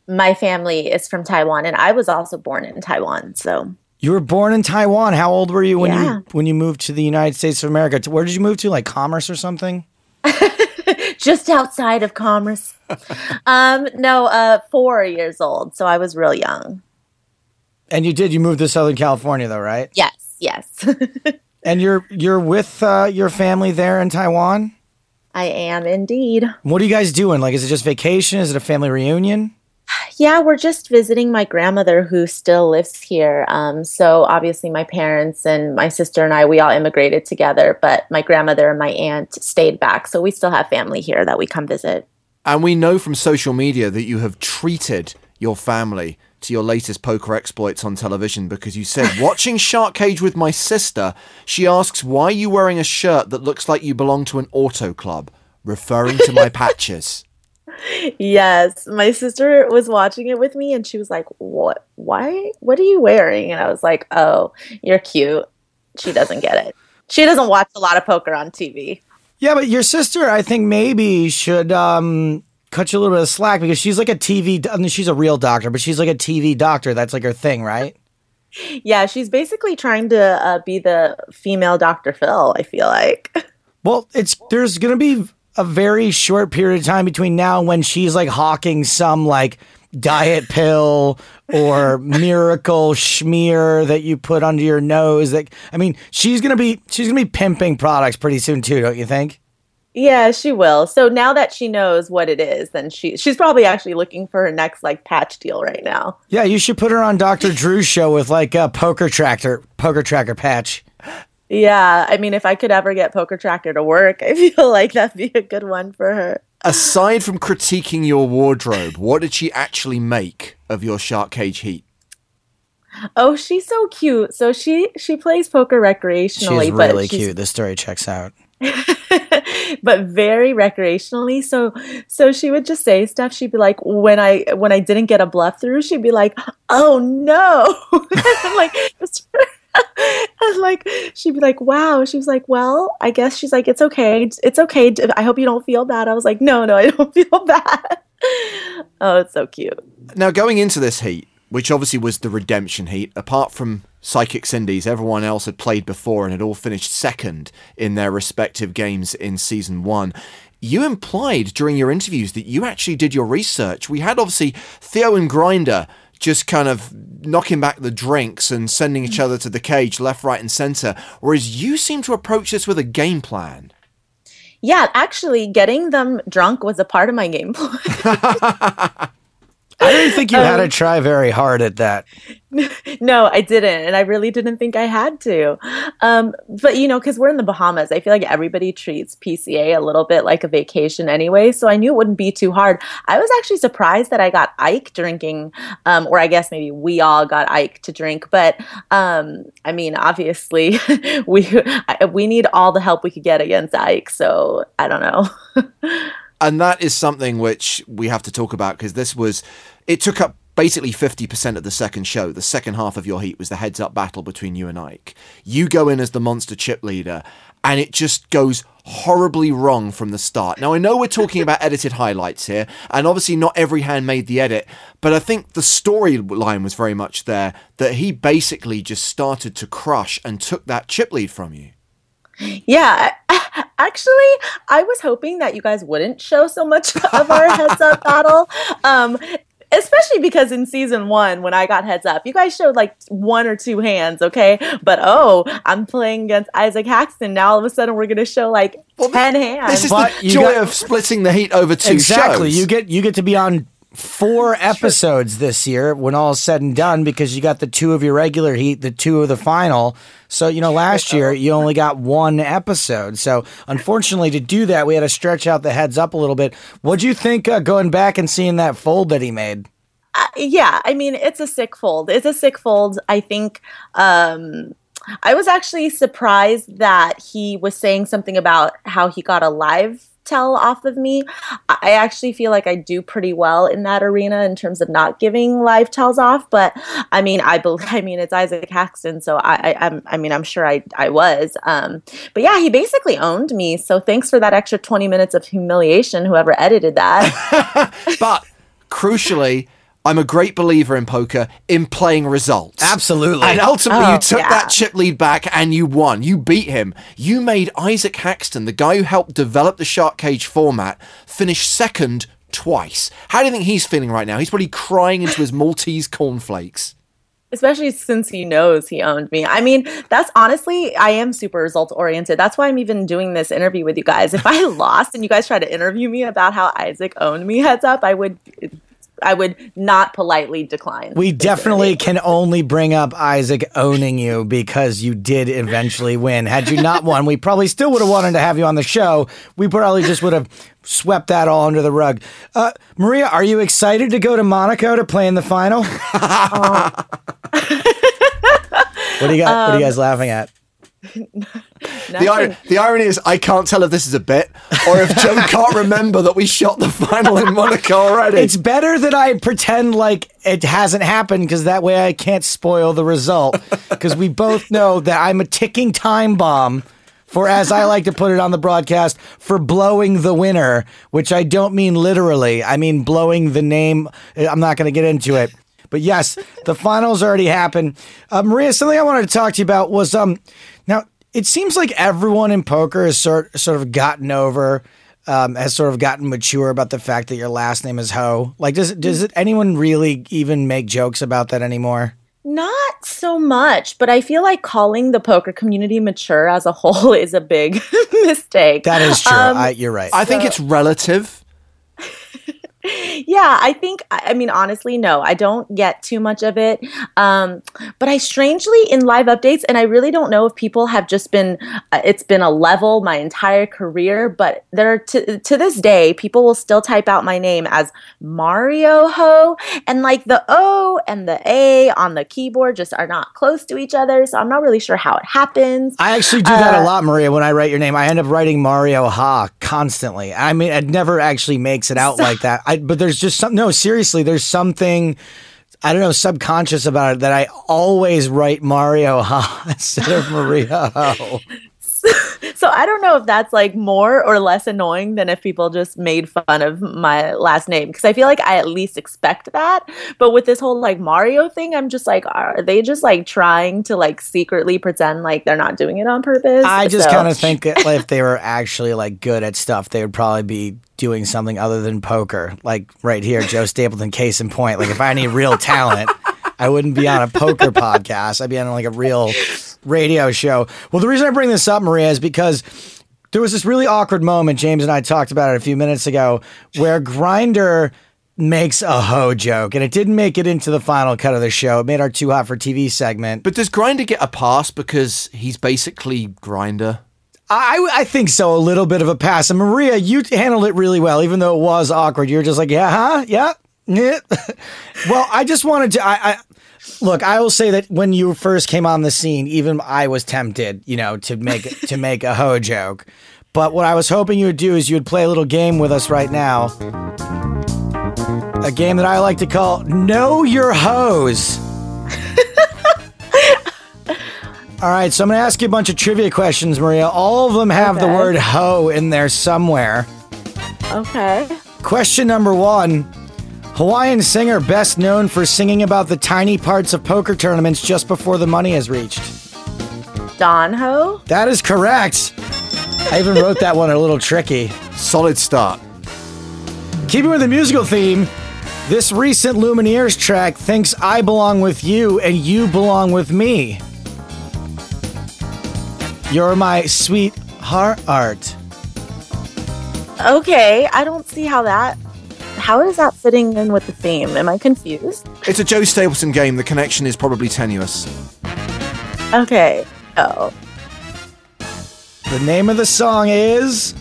My family is from Taiwan, and I was also born in Taiwan. So You were born in Taiwan. How old were you when Yeah. you when you moved to the United States of America? Where did you move to? Like Commerce or something? just outside of Commerce. um, no, uh, four years old. So I was real young. And you did. You moved to Southern California, though, right? Yes, yes. And you're you're with uh, your family there in Taiwan. I am indeed. What are you guys doing? Like, is it just vacation? Is it a family reunion? Yeah, we're just visiting my grandmother who still lives here. Um, so obviously, my parents and my sister and I, we all immigrated together, but my grandmother and my aunt stayed back. So we still have family here that we come visit. And we know from social media that you have treated your family to your latest poker exploits on television because you said, watching Shark Cage with my sister, she asks, why are you wearing a shirt that looks like you belong to an auto club? Referring to my patches. Yes, my sister was watching it with me and she was like, "What? Why? What are you wearing?" And I was like, "Oh, you're cute." She doesn't get it. She doesn't watch a lot of poker on TV. Yeah, but your sister, I think maybe should um cut you a little bit of slack because she's like a TV. I mean, she's a real doctor, but she's like a TV doctor. That's like her thing, right? Yeah, she's basically trying to uh, be the female Dr. Phil, I feel like. Well, it's there's gonna be a very short period of time between now and when she's like hawking some like diet pill or miracle schmear that you put under your nose. That I mean, she's gonna be she's gonna be pimping products pretty soon too, don't you think? Yeah, she will. So now that she knows what it is, then she she's probably actually looking for her next like patch deal right now. Yeah, you should put her on Dr. Drew's show with like a poker tractor poker tracker patch. Yeah, I mean, if I could ever get Poker Tracker to work, I feel like that'd be a good one for her. Aside from critiquing your wardrobe, what did she actually make of your shark cage heat? Oh, she's so cute. So she she plays poker recreationally, She's but really she's- cute. The story checks out. but very recreationally. So so she would just say stuff. She'd be like, when I when I didn't get a bluff through, she'd be like, "Oh no!" I'm like, like she'd be like, "Wow." She was like, "Well, I guess she's like, it's okay. It's okay. I hope you don't feel bad." I was like, "No, no, I don't feel bad." oh, it's so cute. Now, going into this heat, which obviously was the redemption heat, apart from Psychic Cindy's, everyone else had played before and had all finished second in their respective games in season one. You implied during your interviews that you actually did your research. We had obviously Theo and Grinder just kind of knocking back the drinks and sending each other to the cage left, right, and center, whereas you seem to approach this with a game plan. Yeah, actually, getting them drunk was a part of my game plan. I didn't think you had Um, to try very hard at that. no, I didn't, and I really didn't think I had to. Um, but you know, because we're in the Bahamas, I feel like everybody treats PCA a little bit like a vacation anyway. So I knew it wouldn't be too hard. I was actually surprised that I got Ike drinking, um, or I guess maybe we all got Ike to drink. But um, I mean, obviously, we we need all the help we could get against Ike. So I don't know. and that is something which we have to talk about because this was it took up basically 50% of the second show. The second half of your heat was the heads up battle between you and ike. You go in as the monster chip leader and it just goes horribly wrong from the start. Now i know we're talking about edited highlights here and obviously not every hand made the edit but i think the storyline was very much there that he basically just started to crush and took that chip lead from you. Yeah, actually, I was hoping that you guys wouldn't show so much of our heads up battle. Um, especially because in season one, when I got heads up, you guys showed like one or two hands, okay? But oh, I'm playing against Isaac Haxton. Now all of a sudden we're gonna show like ten hands. this is But the you joy got- of splitting the heat over two exactly. shows You get you get to be on four episodes this year when all is said and done because you got the two of your regular heat, the two of the final. So you know, last year you only got one episode. So unfortunately, to do that, we had to stretch out the heads up a little bit. What'd you think uh, going back and seeing that fold that he made? Uh, yeah, I mean, it's a sick fold. It's a sick fold. I think um, I was actually surprised that he was saying something about how he got a live tell off of me. I actually feel like I do pretty well in that arena in terms of not giving live tells off. But I mean, I believe, I mean, it's Isaac Haxton, so I, I, I'm, I mean, I'm sure I, I was. Um, but yeah, he basically owned me. So thanks for that extra 20 minutes of humiliation, whoever edited that. But crucially, I'm a great believer in poker in playing results. Absolutely. And ultimately, Oh, you took yeah. that chip lead back and you won. You beat him. You made Isaac Haxton, the guy who helped develop the Shark Cage format, finish second twice. How do you think he's feeling right now? He's probably crying into his Maltese cornflakes. especially since he knows he owned me. I mean, that's honestly, I am super result oriented. That's why I'm even doing this interview with you guys. If I lost and you guys try to interview me about how Isaac owned me heads up, I would. I would not politely decline. We definitely can only bring up Isaac owning you because you did eventually win. Had you not won, we probably still would have wanted to have you on the show. We probably just would have swept that all under the rug. Uh, Maria, are you excited to go to Monaco to play in the final? what do you got? what are you guys laughing at? The, ir- the irony is, I can't tell if this is a bit or if Joe can't remember that we shot the final in Monaco already. It's better that I pretend like it hasn't happened because that way I can't spoil the result. Because we both know that I'm a ticking time bomb for, as I like to put it on the broadcast, for blowing the winner, which I don't mean literally. I mean blowing the name. I'm not going to get into it. But yes, the finals already happened. Uh, Maria, something I wanted to talk to you about was um. Now it seems like everyone in poker has sort sort of gotten over, um, has sort of gotten mature about the fact that your last name is Ho. Like, does does it anyone really even make jokes about that anymore? Not so much, but I feel like calling the poker community mature as a whole is a big mistake. That is true. Um, I, you're right. I think it's relative. Yeah, I think, I mean, honestly, no, I don't get too much of it. Um, but I strangely, in live updates, and I really don't know if people have just been, uh, it's been a level my entire career, but there, to, to this day, people will still type out my name as Mario Ho, and like the O and the A on the keyboard just are not close to each other. So I'm not really sure how it happens. I actually do that a Uh, lot, Maria. When I write your name, I end up writing Mario Ha constantly. I mean, it never actually makes it out like that. I, but there's just some. No, seriously, there's something. I don't know, subconscious about it that I always write Mario Ha instead of Maria Ho. So I don't know if that's like more or less annoying than if people just made fun of my last name because I feel like I at least expect that. But with this whole like Mario thing, I'm just like, are they just like trying to like secretly pretend like they're not doing it on purpose? I just So- kind of think that like, if they were actually like good at stuff, they would probably be doing something other than poker. Like right here, Joe Stapleton, case in point. Like if I need real talent, I wouldn't be on a poker podcast. I'd be on like a real radio show. Well, the reason I bring this up, Maria, is because there was this really awkward moment. James and I talked about it a few minutes ago, where Grinder makes a hoe joke, and it didn't make it into the final cut of the show. It made our too hot for TV segment. But does Grinder get a pass because he's basically Grinder? I, I think so. A little bit of a pass. And Maria, you handled it really well, even though it was awkward. You were just like, yeah, huh? Yeah. yeah. well, I just wanted to. I, I look. I will say that when you first came on the scene, even I was tempted, you know, to make to make a hoe joke. But what I was hoping you would do is you would play a little game with us right now. A game that I like to call Know Your Hose. All right, so I'm going to ask you a bunch of trivia questions, Maria. All of them have the word hoe in there somewhere. okay. Question number one Hawaiian singer best known for singing about the tiny parts of poker tournaments just before the money is reached. Don Ho. That is correct. I even wrote that one a little tricky. Solid start. Keeping with the musical theme, this recent Lumineers track thinks I belong with you and you belong with me. You're my sweet heart art. Okay, I don't see how that. How is that fitting in with the theme? Am I confused? It's a Joe Stapleton game. The connection is probably tenuous. Okay. Oh. The name of the song is.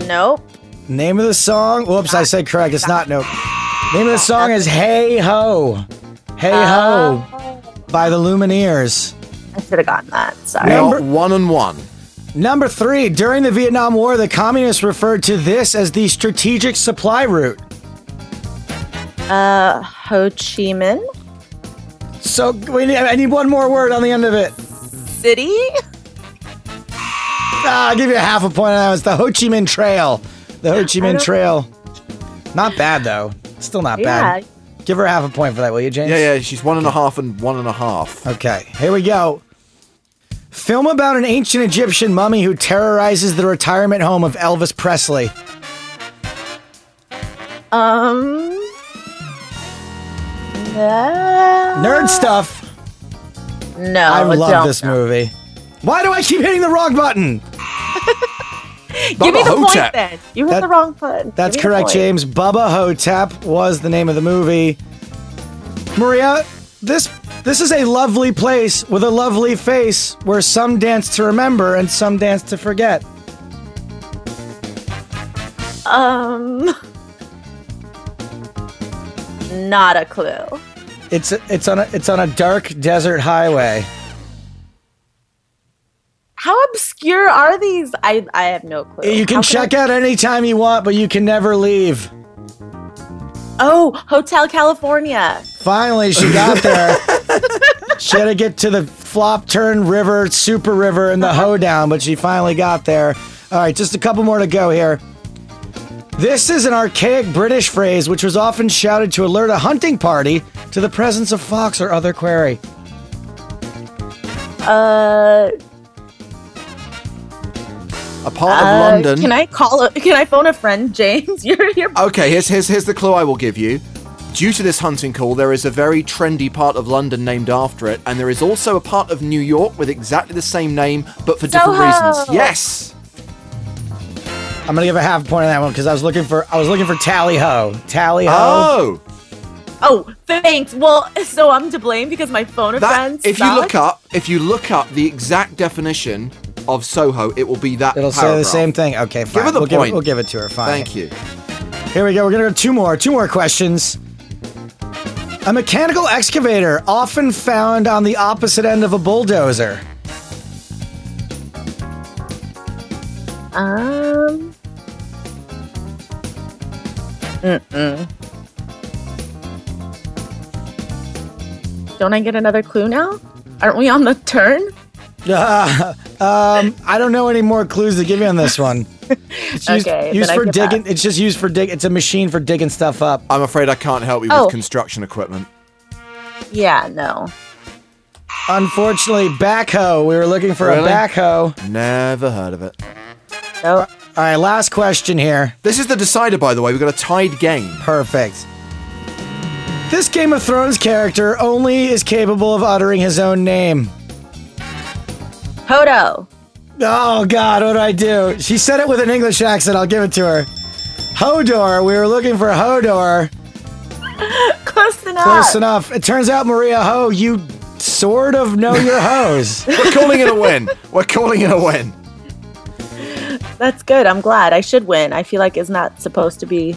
Nope. Name of the song. Whoops, I said correct. It's not nope. Name of the song is Hey Ho. Hey Ho uh. by the Lumineers. I should have gotten that. Sorry. We Number- are one and one. Number three, during the Vietnam War, the communists referred to this as the strategic supply route. Uh, Ho Chi Minh So we need, I need one more word on the end of it. City. Ah, I'll give you a half a point on that. It's the Ho Chi Minh Trail. The Ho Chi Minh don't- Trail. Not bad though. Still not Yeah. bad. Give her half a point for that, will you, James? Yeah, yeah. She's one and a half and one and a half. Okay, here we go. Film about an ancient Egyptian mummy who terrorizes the retirement home of Elvis Presley. Um. No. Nerd stuff. No. I love this know. movie. Why do I keep hitting the wrong button? Give me the point then. You hit That- the wrong button. That's Give me the correct, point. James. Bubba Ho-Tep was the name of the movie. Maria, this this is a lovely place with a lovely face where some dance to remember and some dance to forget. Um. Not a clue. It's it's on a it's on a dark desert highway. How obscure are these? I I have no clue. You can How check I- out anytime you want, but you can never leave. Oh, Hotel California. Finally, she got there. she had to get to the flop turn river, super river, and the hoedown, but she finally got there. All right, just a couple more to go here. This is an archaic British phrase which was often shouted to alert a hunting party to the presence of fox or other quarry. Uh, A part of uh, London. Can I call? A, can I phone a friend, James? You're you're. Okay, here's, here's, here's the clue I will give you. Due to this hunting call, there is a very trendy part of London named after it, and there is also a part of New York with exactly the same name, but for different Soho. reasons. Yes! I'm gonna give a half point on that one because I was looking for I was looking for tally ho, tally ho. Oh! Oh, thanks. Well, so I'm to blame because my phone a That, friend. if you look up, if you look up the exact definition of Soho, it will be that It'll say the same thing. Okay, fine. Give her the we'll Give point. it, we'll give it to her. Fine. Thank you. Here we go. We're gonna go two more. Two more questions. A mechanical excavator, often found on the opposite end of a bulldozer. Um. Mm-mm. Don't I get another clue now? Aren't we on the turn? Uh, um, I don't know any more clues to give you on this one. It's used, Okay, used for digging. up. It's just used for dig. It's a machine for digging stuff up. I'm afraid I can't help you Oh. with construction equipment. Yeah, no. Unfortunately, backhoe. We were looking for Really? a backhoe. Never heard of it. No. All right, last question here. This is the decider, by the way. We've got a tied game. Perfect. This Game of Thrones character only is capable of uttering his own name. Hodo. Oh God, what do I do? She said it with an English accent. I'll give it to her. Hodor. We were looking for Hodor. Close enough. Close enough. It turns out, Maria Ho, you sort of know your hose. We're calling it a win. We're calling it a win. That's good. I'm glad. I should win. I feel like it's not supposed to be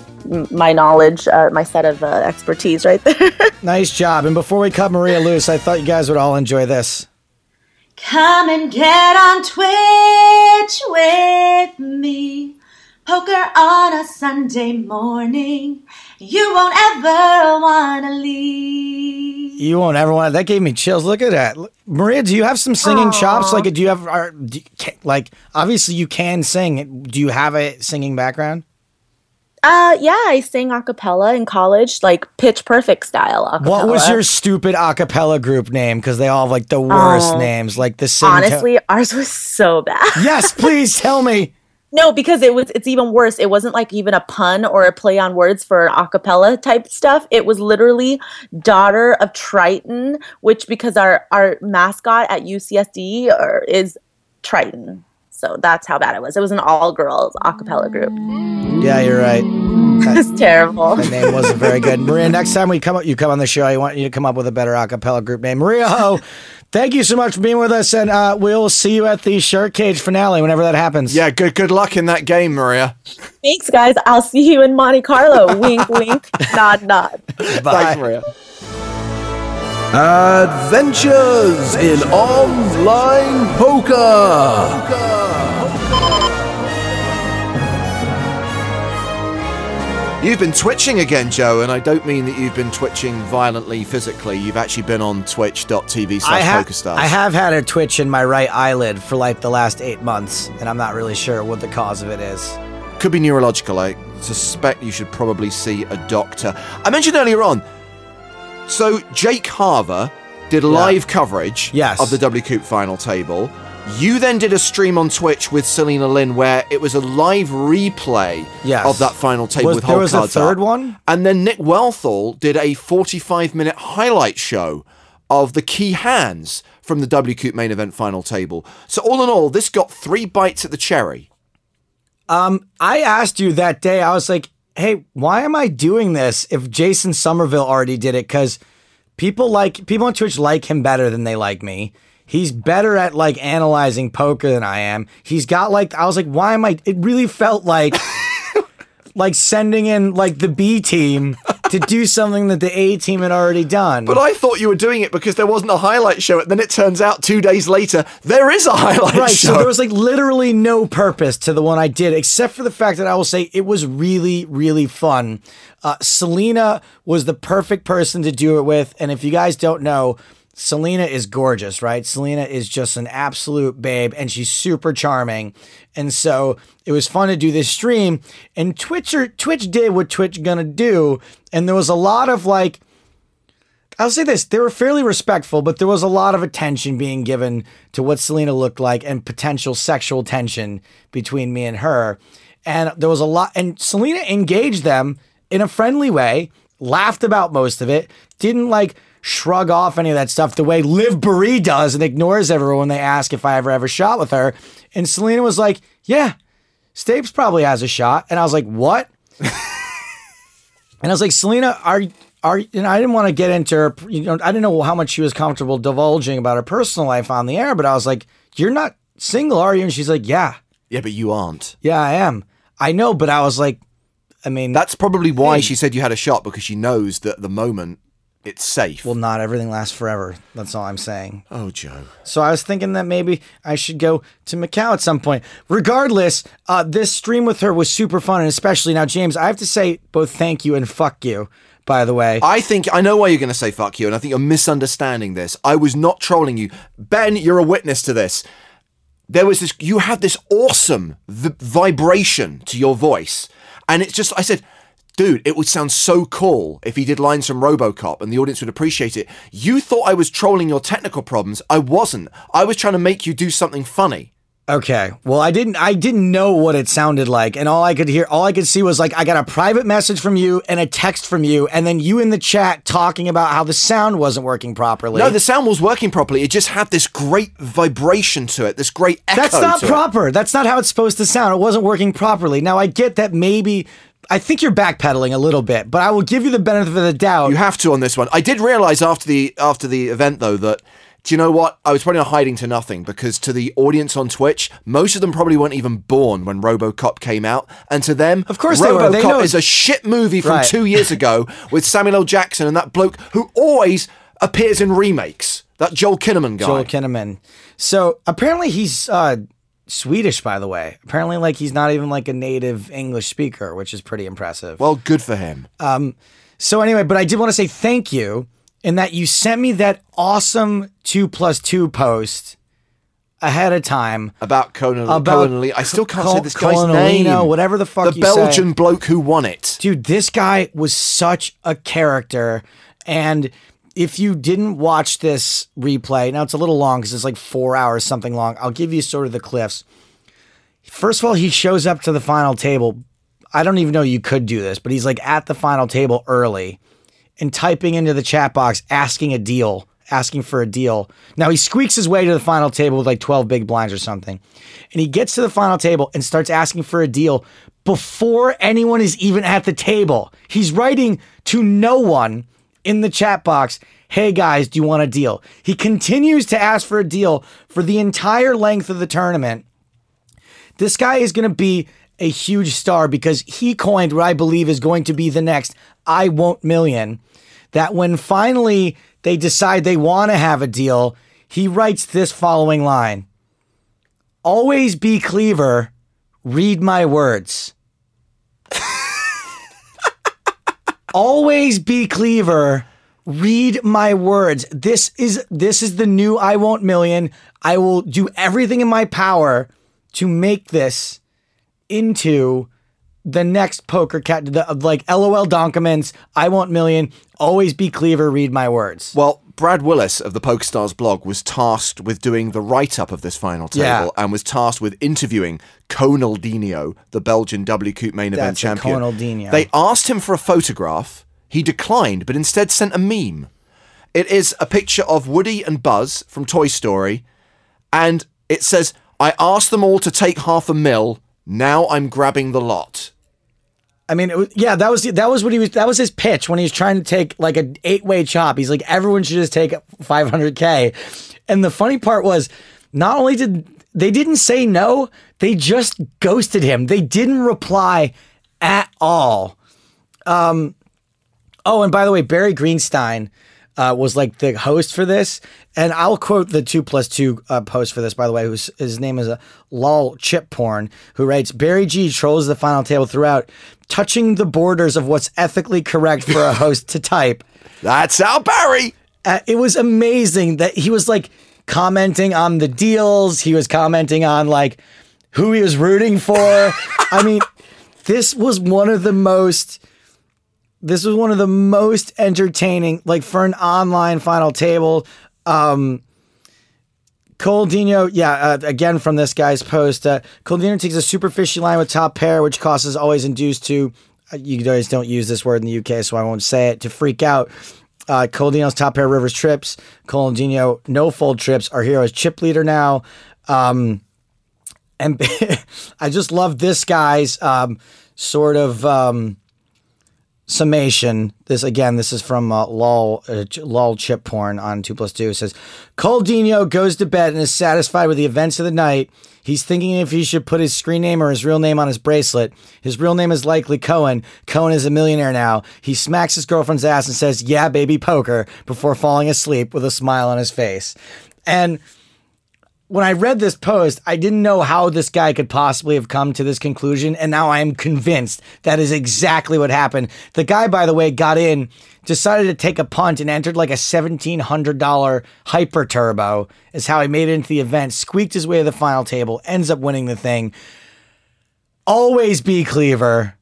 my knowledge, uh, my set of uh, expertise right there. nice job. And before we cut Maria loose, I thought you guys would all enjoy this. Come and get on Twitch with me. Poker on a Sunday morning. You won't ever want to leave. You won't ever want. To. That gave me chills. Look at that, Maria. Do you have some singing chops? Like, do you have? Are, do you, like, obviously you can sing. Do you have a singing background? Uh, yeah, I sang a cappella in college, like pitch perfect style. A What was your stupid a cappella group name? Because they all have like the worst Oh. names, like the sing Honestly, ours was so bad. yes, please tell me. No, because it was it's even worse. It wasn't like even a pun or a play on words for a cappella type stuff. It was literally daughter of Triton, which because our our mascot at UCSD are, is Triton. So that's how bad it was. It was an all girls a cappella group. Yeah, you're right. It's terrible. The name wasn't very good. Maria, next time we come up, you come on the show. I want you to come up with a better a cappella group name. Maria Ho, thank you so much for being with us, and uh, we'll see you at the Shark Cage finale whenever that happens. Yeah, good good luck in that game, Maria. Thanks, guys. I'll see you in Monte Carlo. wink, wink, nod, nod. Bye. Thanks, Maria. Adventures in online poker. You've been twitching again, Joe, and I don't mean that you've been twitching violently physically. You've actually been on twitch.tv I, slash pokerstars. I have had a twitch in my right eyelid for like the last eight months, and I'm not really sure what the cause of it is. Could be neurological. I suspect you should probably see a doctor. I mentioned earlier on, so Jake Harver did live coverage Yes. of the WCOOP final table. You then did a stream on Twitch with Celina Lin where it was a live replay Yes. of that final table Was- with there whole was a third up. one? And then Nick Wealthall did a 45 minute highlight show of the key hands from the WCOOP main event final table. So all in all, this got three bites at the cherry. Um, I asked you that day. I was like, "Hey, why am I doing this if Jason Somerville already did it?" Because people like people on Twitch like him better than they like me. He's better at like analyzing poker than I am. He's got like I was like, "Why am I?" It really felt like like sending in like the B team to do something that the A team had already done. But I thought you were doing it because there wasn't a highlight show. And then it turns out two days later, there is a highlight right show. so there was like literally no purpose to the one i did except for the fact that i will say it was really really fun uh, celina was the perfect person to do it with and if you guys don't know Celina is gorgeous, right? Celina is just an absolute babe and she's super charming. And so it was fun to do this stream. And Twitcher Twitch did what Twitch gonna do. And there was a lot of like I'll say this, they were fairly respectful, but there was a lot of attention being given to what Celina looked like and potential sexual tension between me and her. And there was a lot and Celina engaged them in a friendly way, laughed about most of it, didn't like shrug off any of that stuff the way Liv Boeree does and ignores everyone when they ask if I ever ever shot with her. And Celina was like, "Yeah, Stapes probably has a shot." And I was like, "What?" and I was like, "Celina, are are?" And I didn't want to get into her. You know, I didn't know how much she was comfortable divulging about her personal life on the air. But I was like, "You're not single, are you?" And she's like, "Yeah, Yeah, but you aren't. yeah, I am. I know." But I was like, I mean, That's probably why she said you had a shot because she knows that at the moment it's safe. well, not everything lasts forever. That's all I'm saying. oh, Joe. So I was thinking that maybe I should go to Macau at some point. Regardless, uh, this stream with her was super fun, and especially now, James, I have to say both thank you and fuck you. By the way, I think I know why you're going to say fuck you, and I think you're misunderstanding this. I was not trolling you, Ben. You're a witness to this. There was this. You had this awesome v- vibration to your voice, and it's just. I said, dude, it would sound so cool if he did lines from RoboCop, and the audience would appreciate it. You thought I was trolling your technical problems. I wasn't. I was trying to make you do something funny. okay. Well, I didn't. I didn't know what it sounded like, and all I could hear, all I could see was like I got a private message from you and a text from you, and then you in the chat talking about how the sound wasn't working properly. No, the sound was working properly. It just had this great vibration to it, this great echo. That's not to it. proper. That's not how it's supposed to sound. It wasn't working properly. Now I get that maybe I think you're backpedaling a little bit, but I will give you the benefit of the doubt. You have to on this one. I did realize after the after the event though that do you know what? I was probably not hiding to nothing because to the audience on Twitch, most of them probably weren't even born when RoboCop came out, and to them, Of course they were. They know RoboCop is a shit movie from Right. two years ago with Samuel L. Jackson and that bloke who always appears in remakes. That Joel Kinnaman guy. Joel Kinnaman. So apparently he's uh, Swedish, by the way. Apparently, like he's not even like a native English speaker, which is pretty impressive. well, good for him. Um, so anyway, but I did want to say thank you in that you sent me that awesome two plus two post ahead of time. About Conan, About Conan Lee. I still can't Col- say this guy's Colonelino, name. whatever the fuck The you say. Belgian bloke who won it. Dude, this guy was such a character. And if you didn't watch this replay, now it's a little long because it's like four hours, something long. I'll give you sort of the cliffs. First of all, he shows up to the final table. I don't even know you could do this, but he's like at the final table early and typing into the chat box asking a deal, asking for a deal. Now he squeaks his way to the final table with like 12 big blinds or something. And he gets to the final table and starts asking for a deal before anyone is even at the table. He's writing to no one in the chat box, "Hey guys, do you want a deal?" He continues to ask for a deal for the entire length of the tournament. This guy is going to be a huge star because he coined what I believe is going to be the next I won't million. That when finally they decide they want to have a deal, he writes this following line Always be Cleaver, read my words. Always be Cleaver, read my words. This is this is the new I won't million. I will do everything in my power to make this into the next poker cat the, like LOL Donkamans, I want million, always be cleaver, read my words. Well, Brad Willis of the PokerStars blog was tasked with doing the write up of this final table Yeah. and was tasked with interviewing Conaldinho, the Belgian WCOOP main event That's it, champion. Conaldinho. They asked him for a photograph. He declined, but instead sent a meme. It is a picture of Woody and Buzz from Toy Story, and it says, I asked them all to take half a mil. Now I'm grabbing the lot. I mean, was, yeah, that was that was what he was. That was his pitch when he was trying to take like an eight way chop. He's like, everyone should just take 500k. And the funny part was, not only did they didn't say no, they just ghosted him. They didn't reply at all. Um, oh, and by the way, Barry Greenstein uh, was like the host for this, and I'll quote the two plus two uh, post for this. By the way, whose his name is a lol chip porn, who writes Barry G trolls the final table throughout, touching the borders of what's ethically correct for a host to type. That's our Barry. Uh, it was amazing that he was like commenting on the deals. He was commenting on like who he was rooting for. I mean, this was one of the most. This was one of the most entertaining, like for an online final table. Um, Cole Dino, yeah, uh, again from this guy's post, uh, Cole Dino takes a super fishy line with top pair, which costs is always induced to, uh, you guys don't use this word in the UK, so I won't say it, to freak out. Uh, Cole Dino's top pair rivers trips, Cole Dino no fold trips. Our hero is chip leader now. Um, and I just love this guy's um, sort of um, summation. This again, this is from uh, lol uh, lol chip porn on two plus two. It says Coldino goes to bed and is satisfied with the events of the night. He's thinking if he should put his screen name or his real name on his bracelet. His real name is likely Cohen. Cohen is a millionaire now. He smacks his girlfriend's ass and says, "Yeah, baby, poker," before falling asleep with a smile on his face. And when I read this post, I didn't know how this guy could possibly have come to this conclusion. And now I am convinced that is exactly what happened. The guy, by the way, got in, decided to take a punt, and entered like a $1,700 hyper turbo, is how he made it into the event, squeaked his way to the final table, ends up winning the thing. Always be Cleaver.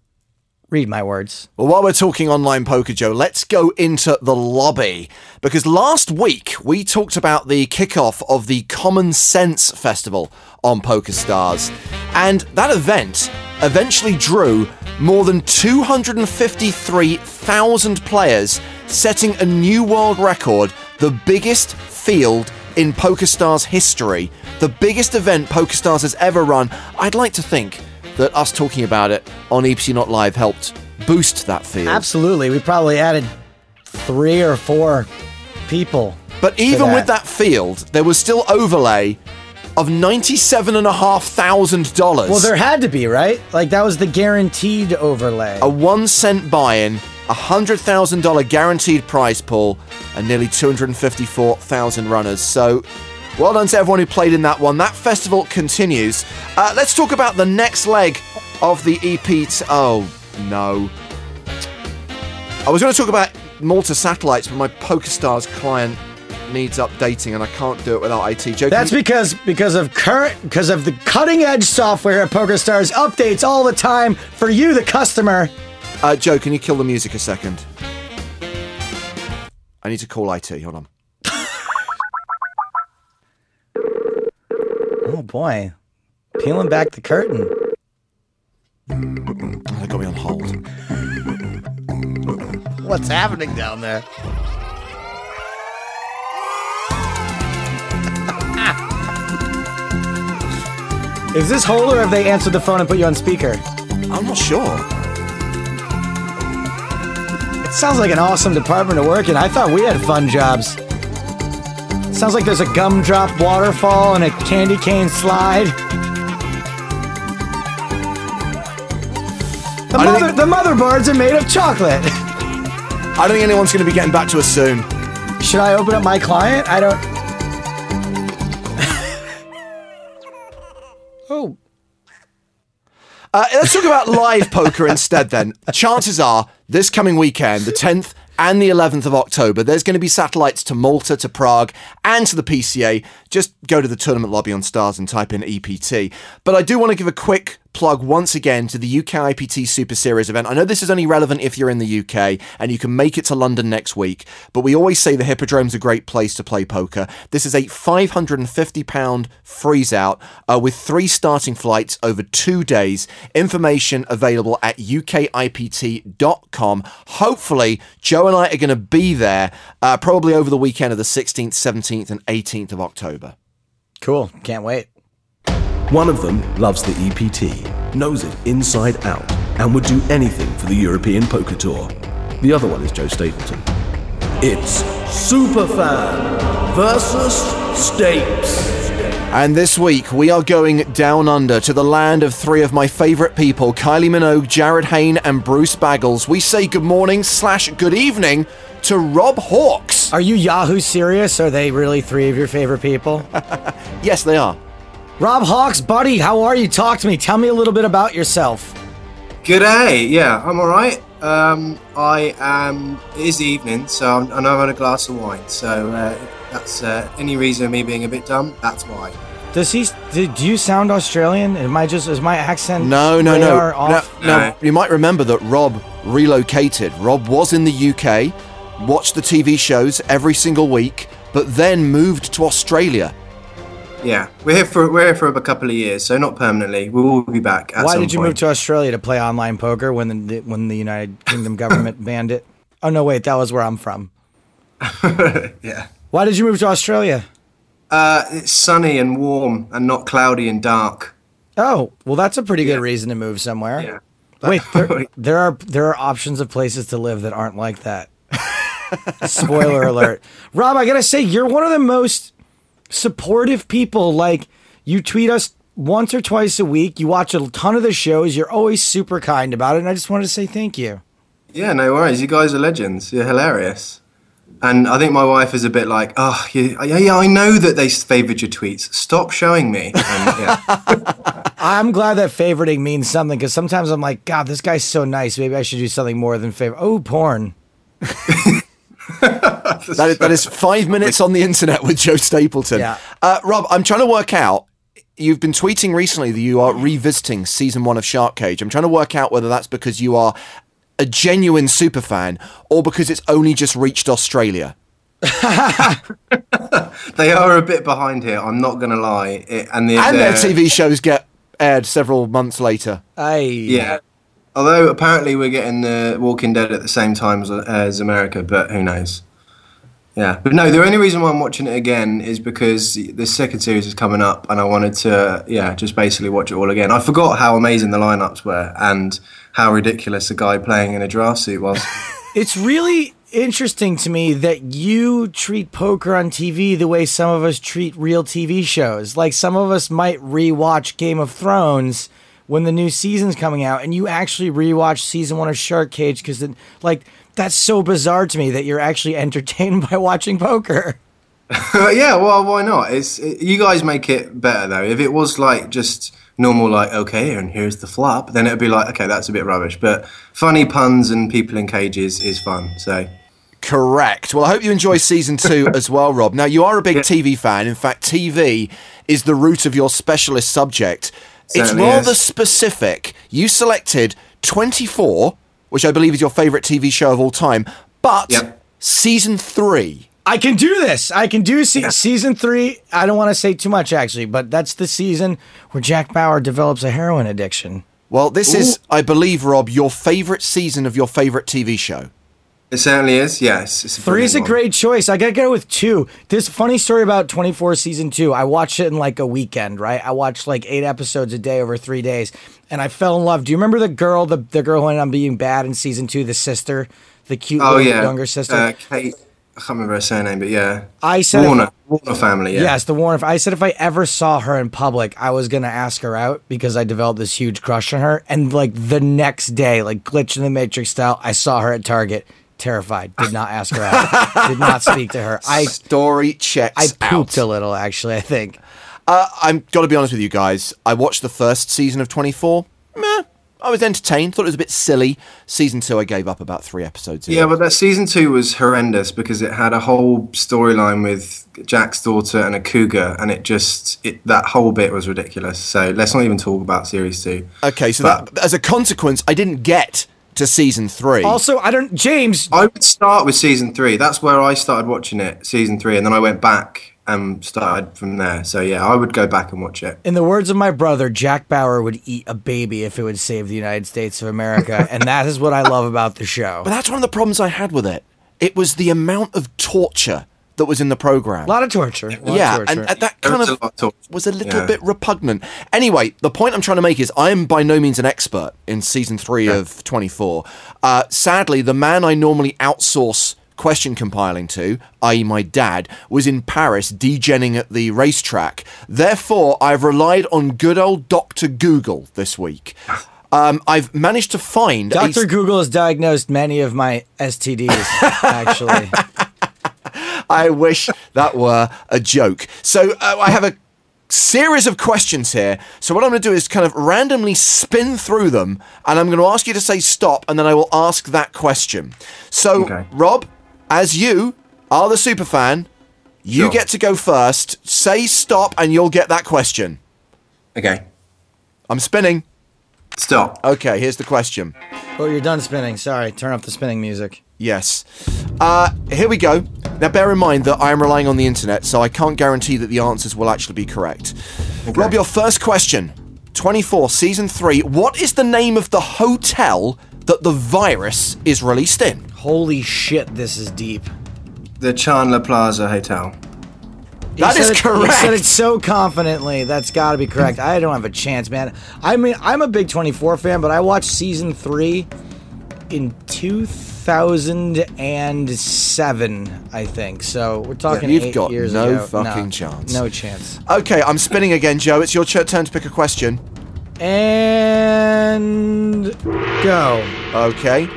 Read my words. Well, while we're talking online poker, Joe, let's go into the lobby. Because last week we talked about the kickoff of the Common Sense Festival on PokerStars. And that event eventually drew more than 253,000 players, setting a new world record, the biggest field in PokerStars history, the biggest event PokerStars has ever run. I'd like to think that us talking about it on EPT Not Live helped boost that field. Absolutely. We probably added three or four people. But even with that field, there was still overlay of ninety-seven and a half thousand dollars. Well, there had to be, right? Like that was the guaranteed overlay. a one cent buy-in, a hundred thousand dollar guaranteed prize pool, and nearly two hundred and fifty-four thousand runners. So. Well done to everyone who played in that one. That festival continues. Uh, let's talk about the next leg of the EP. T- oh, no. I was going to talk about Malta satellites, but my PokerStars client needs updating, and I can't do it without IT. Joe, That's you- because because of current because of the cutting edge software at PokerStars updates all the time for you, the customer. uh, Joe, can you kill the music a second? I need to call IT. Hold on. Boy, peeling back the curtain. They got me on hold. What's happening down there? Is this hold or have they answered the phone and put you on speaker? I'm not sure. It sounds like an awesome department to work in. I thought we had fun jobs. Sounds like there's a gumdrop waterfall and a candy cane slide. The, mother, think- the motherboards are made of chocolate. I don't think anyone's going to be getting back to us soon. Should I open up my client? I don't. oh, Uh, let's talk about live poker instead then. Chances are, this coming weekend, the 10th and the 11th of October, there's going to be satellites to Malta, to Prague, and to the PCA. Just go to the tournament lobby on Stars and type in EPT. But I do want to give a quick plug once again to the UK IPT Super Series event. I know this is only relevant if you're in the UK and you can make it to London next week, but we always say the Hippodrome's a great place to play poker. This is a £550 freeze out uh, with three starting flights over two days. Information available at ukipt.com. Hopefully, Joe and I are going to be there uh, probably over the weekend of the 16th, 17th, and 18th of October. Cool. Can't wait. One of them loves the EPT, knows it inside out, and would do anything for the European Poker Tour. The other one is Joe Stapleton. It's Superfan versus Stapes. And this week, we are going down under to the land of three of my favourite people Kylie Minogue, Jarryd Hayne, and Bruce Baggles. We say good morning slash good evening to Rob Hawks. Are you Yahoo serious? Are they really three of your favorite people? Yes, they are. Rob Hawks, buddy, how are you? Talk to me. Tell me a little bit about yourself. G'day. Yeah, I'm all right. Um, I am. It is the evening, so I'm, I know I'm on a glass of wine. So uh, that's uh, any reason of me being a bit dumb. That's why. Does he? Do, do you sound Australian? Am I just? Is my accent? No, no, no. radar No, Off? no. You might remember that Rob relocated. Rob was in the UK, watched the TV shows every single week, but then moved to Australia. Yeah, we're here for we're here for a couple of years, so not permanently. We will be back. At Why some did you point. move to Australia to play online poker when the when the United Kingdom government banned it? Oh no, wait, that was where I'm from. yeah. Why did you move to Australia? Uh, it's sunny and warm, and not cloudy and dark. Oh, well, that's a pretty good reason to move somewhere. Yeah. Wait, there, there are there are options of places to live that aren't like that. Spoiler alert, Rob. I gotta say, you're one of the most supportive people. Like, you tweet us once or twice a week. You watch a ton of the shows. You're always super kind about it, and I just wanted to say thank you. Yeah, no worries. You guys are legends. You're hilarious. And I think my wife is a bit like, oh, yeah, yeah, I know that they favoured your tweets. Stop showing me. And, yeah. I'm glad that favoriting means something because sometimes I'm like, God, this guy's so nice. Maybe I should do something more than favor. Oh, porn. That is, that is five minutes on the internet with Joe Stapleton. Yeah. Uh, Rob, I'm trying to work out. You've been tweeting recently that you are revisiting season one of Shark Cage. I'm trying to work out whether that's because you are a genuine super fan or because it's only just reached Australia. they are a bit behind here. I'm not going to lie. It, and the, And their TV shows get aired several months later. I Yeah. Although apparently we're getting the Walking Dead at the same time as, as America, but who knows? Yeah, but no. The only reason why I'm watching it again is because the second series is coming up, and I wanted to, yeah, just basically watch it all again. I forgot how amazing the lineups were and how ridiculous a guy playing in a giraffe suit was. It's really interesting to me that you treat poker on TV the way some of us treat real TV shows. Like some of us might rewatch Game of Thrones when the new season's coming out, and you actually rewatch season one of Shark Cage because, like, that's so bizarre to me that you're actually entertained by watching poker. yeah, well, why not? It's it, you guys make it better though. If it was like just normal, like okay, and here's the flop, then it'd be like okay, that's a bit rubbish. But funny puns and people in cages is fun. So Correct. Well, I hope you enjoy season two as well, Rob. Now, you are a big TV fan. In fact, TV is the root of your specialist subject. It's rather is. specific. You selected 24, which I believe is your favorite TV show of all time, but Yep. season three. I can do this. I can do se- season three. I don't want to say too much, actually, but that's the season where Jack Bauer develops a heroin addiction. Well, this is, I believe, Rob, your favorite season of your favorite TV show. It certainly is. Yes, it's a Three is a one. great choice. I gotta go with two. This funny story about 24 season two. I watched it in like a weekend, right? I watched like eight episodes a day over three days, and I fell in love. Do you remember the girl, the, the girl who ended up being bad in season two, the sister, the cute Oh yeah, younger sister? Uh, Kate. I can't remember her surname, but yeah, I said Warner. Warner family. Yeah. Yes, the Warren. I said if I ever saw her in public, I was gonna ask her out because I developed this huge crush on her. And like the next day, like glitch in the Matrix style, I saw her at Target. Terrified. Did not ask her out. Did not speak to her. I Story checks I pooped out. a little actually. I think. Uh, I'm got to be honest with you guys. I watched the first season of 24. Meh. I was entertained. Thought it was a bit silly. Season two, I gave up about three episodes. in. Yeah, but that season two was horrendous because it had a whole storyline with Jack's daughter and a cougar, and it just it, that whole bit was ridiculous. So let's not even talk about series two. Okay, so But- that, as a consequence, I didn't get to season three. Also, I don't. James, I would start with season three. That's where I started watching it, season three, and then I went back and started from there. So yeah, I would go back and watch it. in the words of my brother, Jack Bauer would eat a baby if it would save the United States of America, and that is what I love about the show. but that's one of the problems I had with it. It was the amount of torture that was in the program. A lot of torture. a lot of yeah, torture. and, and that kind of of was a little Yeah. bit repugnant. Anyway, the point I'm trying to make is I am by no means an expert in season three of 24. Uh, sadly, the man I normally outsource question compiling to, i.e., my dad, was in Paris degenning at the racetrack. Therefore, I've relied on good old Dr. Google this week. Um, I've managed to find a- Dr. Google has diagnosed many of my STDs, actually. I wish that were a joke. So uh, I have a series of questions here. So what I'm going to do is kind of randomly spin through them, and I'm going to ask you to say stop, and then I will ask that question. So, Okay. Rob, as you are the super fan, you Sure. get to go first. Say stop, and you'll get that question. Okay. I'm spinning. Stop. Okay, here's the question. Oh, you're done spinning. Sorry, turn off the spinning music. Yes. Uh, here we go. Now, bear in mind that I am relying on the internet, so I can't guarantee that the answers will actually be correct. Rob, your first question 24, season 3. What is the name of the hotel that the virus is released in? Holy shit, this is deep. The Chandler Plaza Hotel. That He is said it- correct. He said it so confidently. That's got to be correct. I don't have a chance, man. I mean, I'm a big 24 fan, but I watched season three in 2007, I think. So we're talking You've eight got years no ago. fucking chance. No chance. Okay, I'm spinning again, Joe. It's your turn to pick a question. And go. Okay.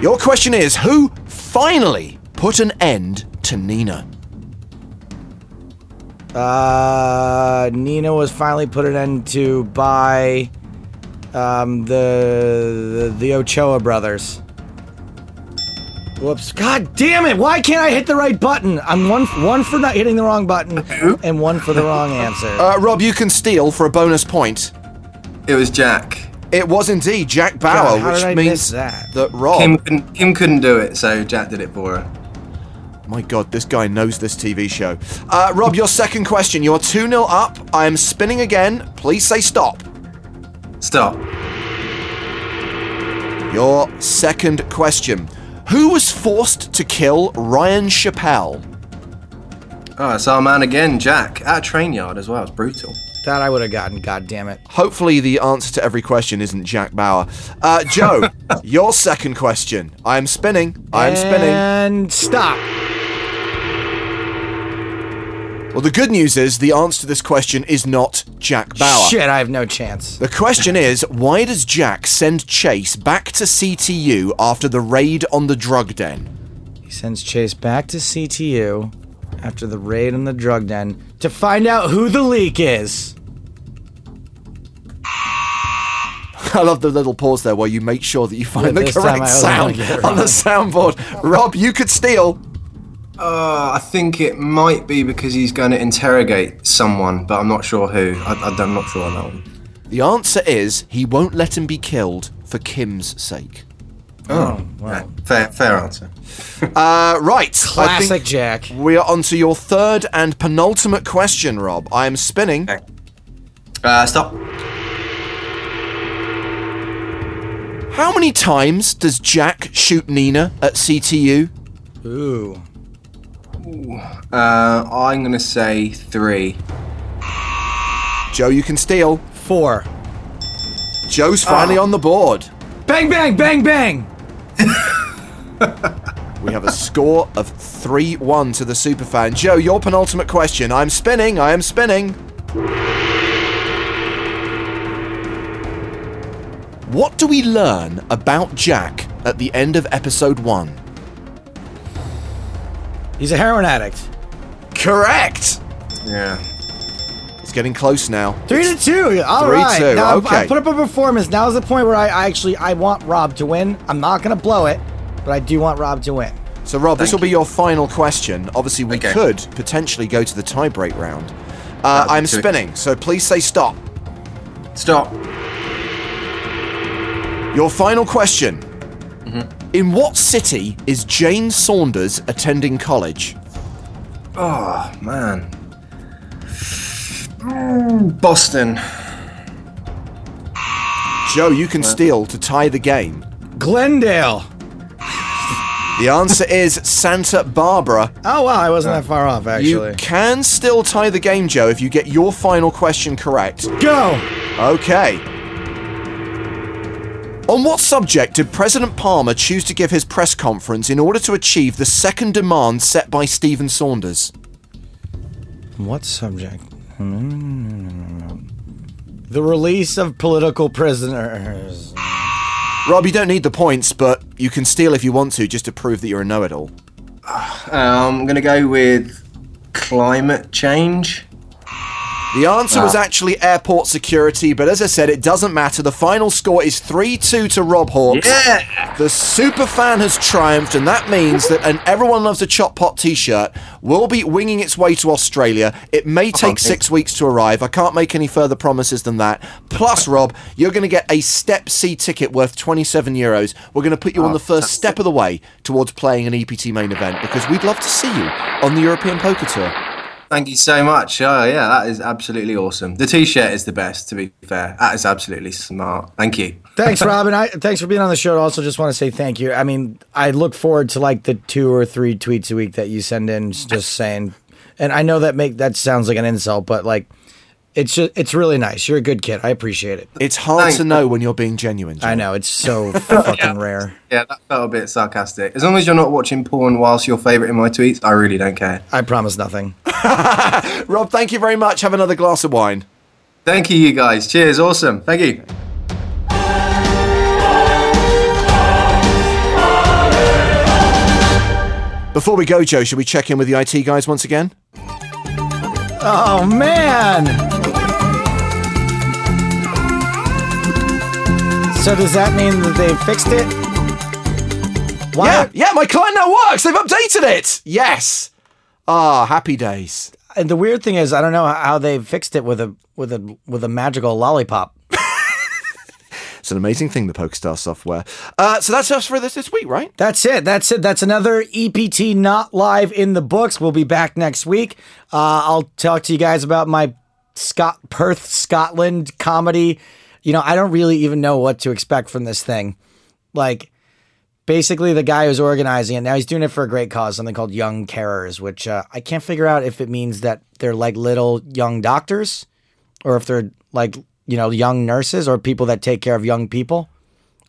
Your question is Who finally put an end to Nina? Uh, Nina was finally put an end to by um, the, the the Ochoa brothers. Whoops! God damn it! Why can't I hit the right button? I'm one one for not hitting the wrong button, and one for the wrong answer. Uh, Rob, you can steal for a bonus point. It was Jack. It was indeed Jack Bauer, God, how which did I means that? that Rob. Kim couldn't, Kim couldn't do it, so Jack did it for her. My God, this guy knows this TV show. Uh, Rob, your second question. You're 2 0 up. I am spinning again. Please say stop. Stop. Your second question. Who was forced to kill Ryan Chappelle? Oh, it's our man again, Jack. At a train yard as well. It's brutal. That I would have gotten. God damn it! Hopefully, the answer to every question isn't Jack Bauer. Uh, Joe, your second question. I am spinning. I am spinning. And stop. Well, the good news is the answer to this question is not Jack Bauer. Shit! I have no chance. The question is, why does Jack send Chase back to CTU after the raid on the drug den? He sends Chase back to CTU after the raid on the drug den to find out who the leak is. I love the little pause there where you make sure that you find Yeah, the correct sound gonna get it on the soundboard. Rob, you could steal. Uh, I think it might be because he's going to interrogate someone, but I'm not sure who. I, I, I'm not sure on that one. The answer is he won't let him be killed for Kim's sake. Oh, yeah, fair, fair answer. Uh, right. Classic I think Jack. We are on to your third and penultimate question, Rob. I am spinning. Uh, stop. How many times does Jack shoot Nina at CTU? Ooh. Uh, I'm going to say three. Joe, you can steal. Four. Joe's finally on the board. Bang, bang, bang, bang. We have a score of 3 1 to the superfan. Joe, your penultimate question. I'm spinning, I am spinning. What do we learn about Jack at the end of episode 1? He's a heroin addict. Correct! Yeah. It's getting close now. Three to two. All Three, right. two, Now I've- okay. I put up a performance. Now is the point where I, I actually I want Rob to win. I'm not gonna blow it, but I do want Rob to win. So, Rob, this Thank will be your final question. Obviously, we Okay. could potentially go to the tiebreak round. Uh, I'm terrific. spinning, so please say stop. Stop. Your final question. Mm-hmm. In what city is Jane Saunders attending college? Oh, man. Ooh, Boston. Joe, you can steal to tie the game. Glendale. The answer is Santa Barbara. Oh wow, I wasn't that far off actually. You can still tie the game, Joe, if you get your final question correct. Go. Okay. On what subject did President Palmer choose to give his press conference in order to achieve the second demand set by Stephen Saunders? What subject? The release of political prisoners. Rob, you don't need the points, but you can steal if you want to, just to prove that you're a know-it-all. Um, I'm going to go with climate change. The answer was actually airport security, but as I said, it doesn't matter. The final score is 3 2 to Rob Hawks. Yeah. The super fan has triumphed, and that means that an Everyone Loves a Chop Pot t shirt will be winging its way to Australia. It may take six weeks to arrive. I can't make any further promises than that. Plus, Rob, you're going to get a Step C ticket worth 27 euros. We're going to put you on the first step of the way towards playing an EPT main event because we'd love to see you on the European Poker Tour. Thank you so much. Oh yeah, that is absolutely awesome. The t-shirt is the best. To be fair, that is absolutely smart. Thank you. Thanks, Robin. I, thanks for being on the show. I also just want to say thank you. I mean, I look forward to like the two or three tweets a week that you send in, just saying. And I know that make that sounds like an insult, but like, it's just it's really nice. You're a good kid. I appreciate it. It's hard Thanks. to know when you're being genuine. I know it's so fucking rare. Yeah, that felt a bit sarcastic. As long as you're not watching porn whilst you're favouriting my tweets, I really don't care. I promise nothing. Rob, thank you very much. Have another glass of wine. Thank you, you guys. Cheers. Awesome. Thank you. Before we go, Joe, should we check in with the IT guys once again? Oh man. So does that mean that they've fixed it? Why? Yeah, yeah, my client now works. They've updated it. Yes. Ah, happy days. And the weird thing is, I don't know how they fixed it with a with a with a magical lollipop. It's an amazing thing, the Pokestar software. Uh, so that's us for this this week, right? That's it. That's it. That's another EPT not live in the books. We'll be back next week. Uh, I'll talk to you guys about my Scot Perth, Scotland comedy. You know, I don't really even know what to expect from this thing. Like, basically, the guy who's organizing it now he's doing it for a great cause, something called Young Carers, which uh, I can't figure out if it means that they're like little young doctors, or if they're like you know young nurses or people that take care of young people.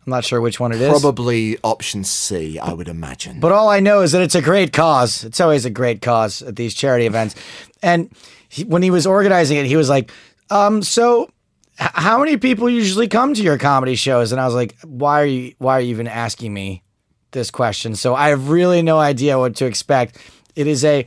I'm not sure which one it is. Probably option C, I would imagine. But all I know is that it's a great cause. It's always a great cause at these charity events. And he, when he was organizing it, he was like, um, so how many people usually come to your comedy shows? And I was like, why are you why are you even asking me this question? So I have really no idea what to expect. It is a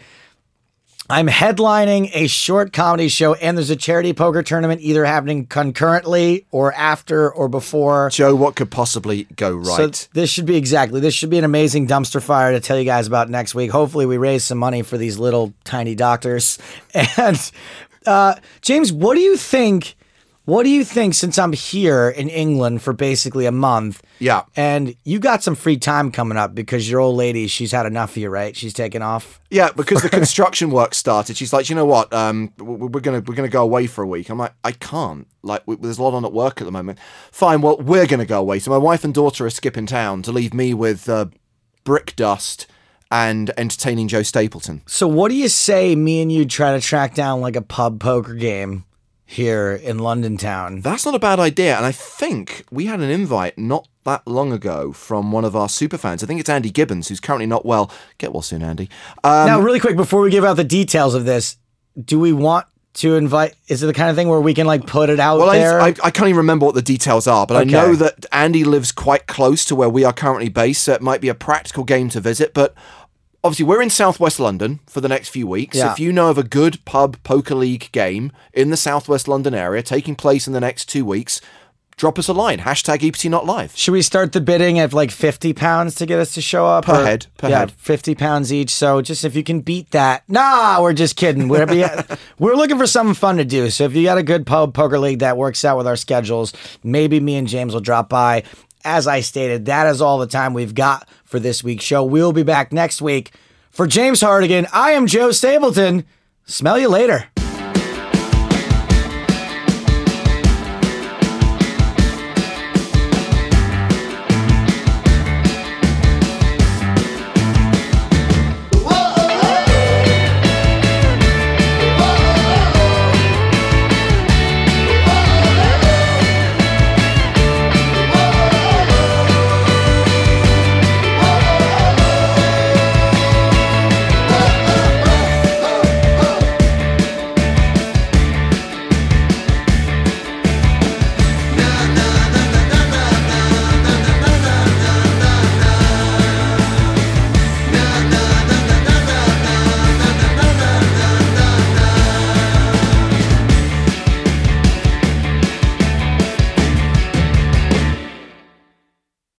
I'm headlining a short comedy show, and there's a charity poker tournament either happening concurrently or after or before. Joe, what could possibly go right? So this should be exactly. This should be an amazing dumpster fire to tell you guys about next week. Hopefully, we raise some money for these little tiny doctors. And uh, James, what do you think? What do you think? Since I'm here in England for basically a month, yeah, and you got some free time coming up because your old lady, she's had enough of you, right? She's taken off. Yeah, because the construction work started. She's like, you know what? Um, we're gonna we're gonna go away for a week. I'm like, I can't. Like, w- there's a lot on at work at the moment. Fine. Well, we're gonna go away. So my wife and daughter are skipping town to leave me with uh, brick dust and entertaining Joe Stapleton. So what do you say? Me and you try to track down like a pub poker game here in London town. That's not a bad idea. And I think we had an invite not that long ago from one of our super fans. I think it's Andy Gibbons, who's currently not well. Get well soon, Andy. Um, now, really quick before we give out the details of this, do we want to invite? Is it the kind of thing where we can like put it out well, there? I, I, I can't even remember what the details are, but Okay. I know that Andy lives quite close to where we are currently based, so it might be a practical game to visit. But obviously, we're in Southwest London for the next few weeks. Yeah. If you know of a good pub poker league game in the Southwest London area taking place in the next two weeks, drop us a line. Hashtag EPT not live. Should we start the bidding at like fifty pounds to get us to show up? Per head, per yeah, head. fifty pounds each. So just if you can beat that, nah, we're just kidding. We're we're looking for something fun to do. So if you got a good pub poker league that works out with our schedules, maybe me and James will drop by. As I stated, that is all the time we've got for this week's show. We'll be back next week. For James Hartigan, I am Joe Stapleton. Smell you later.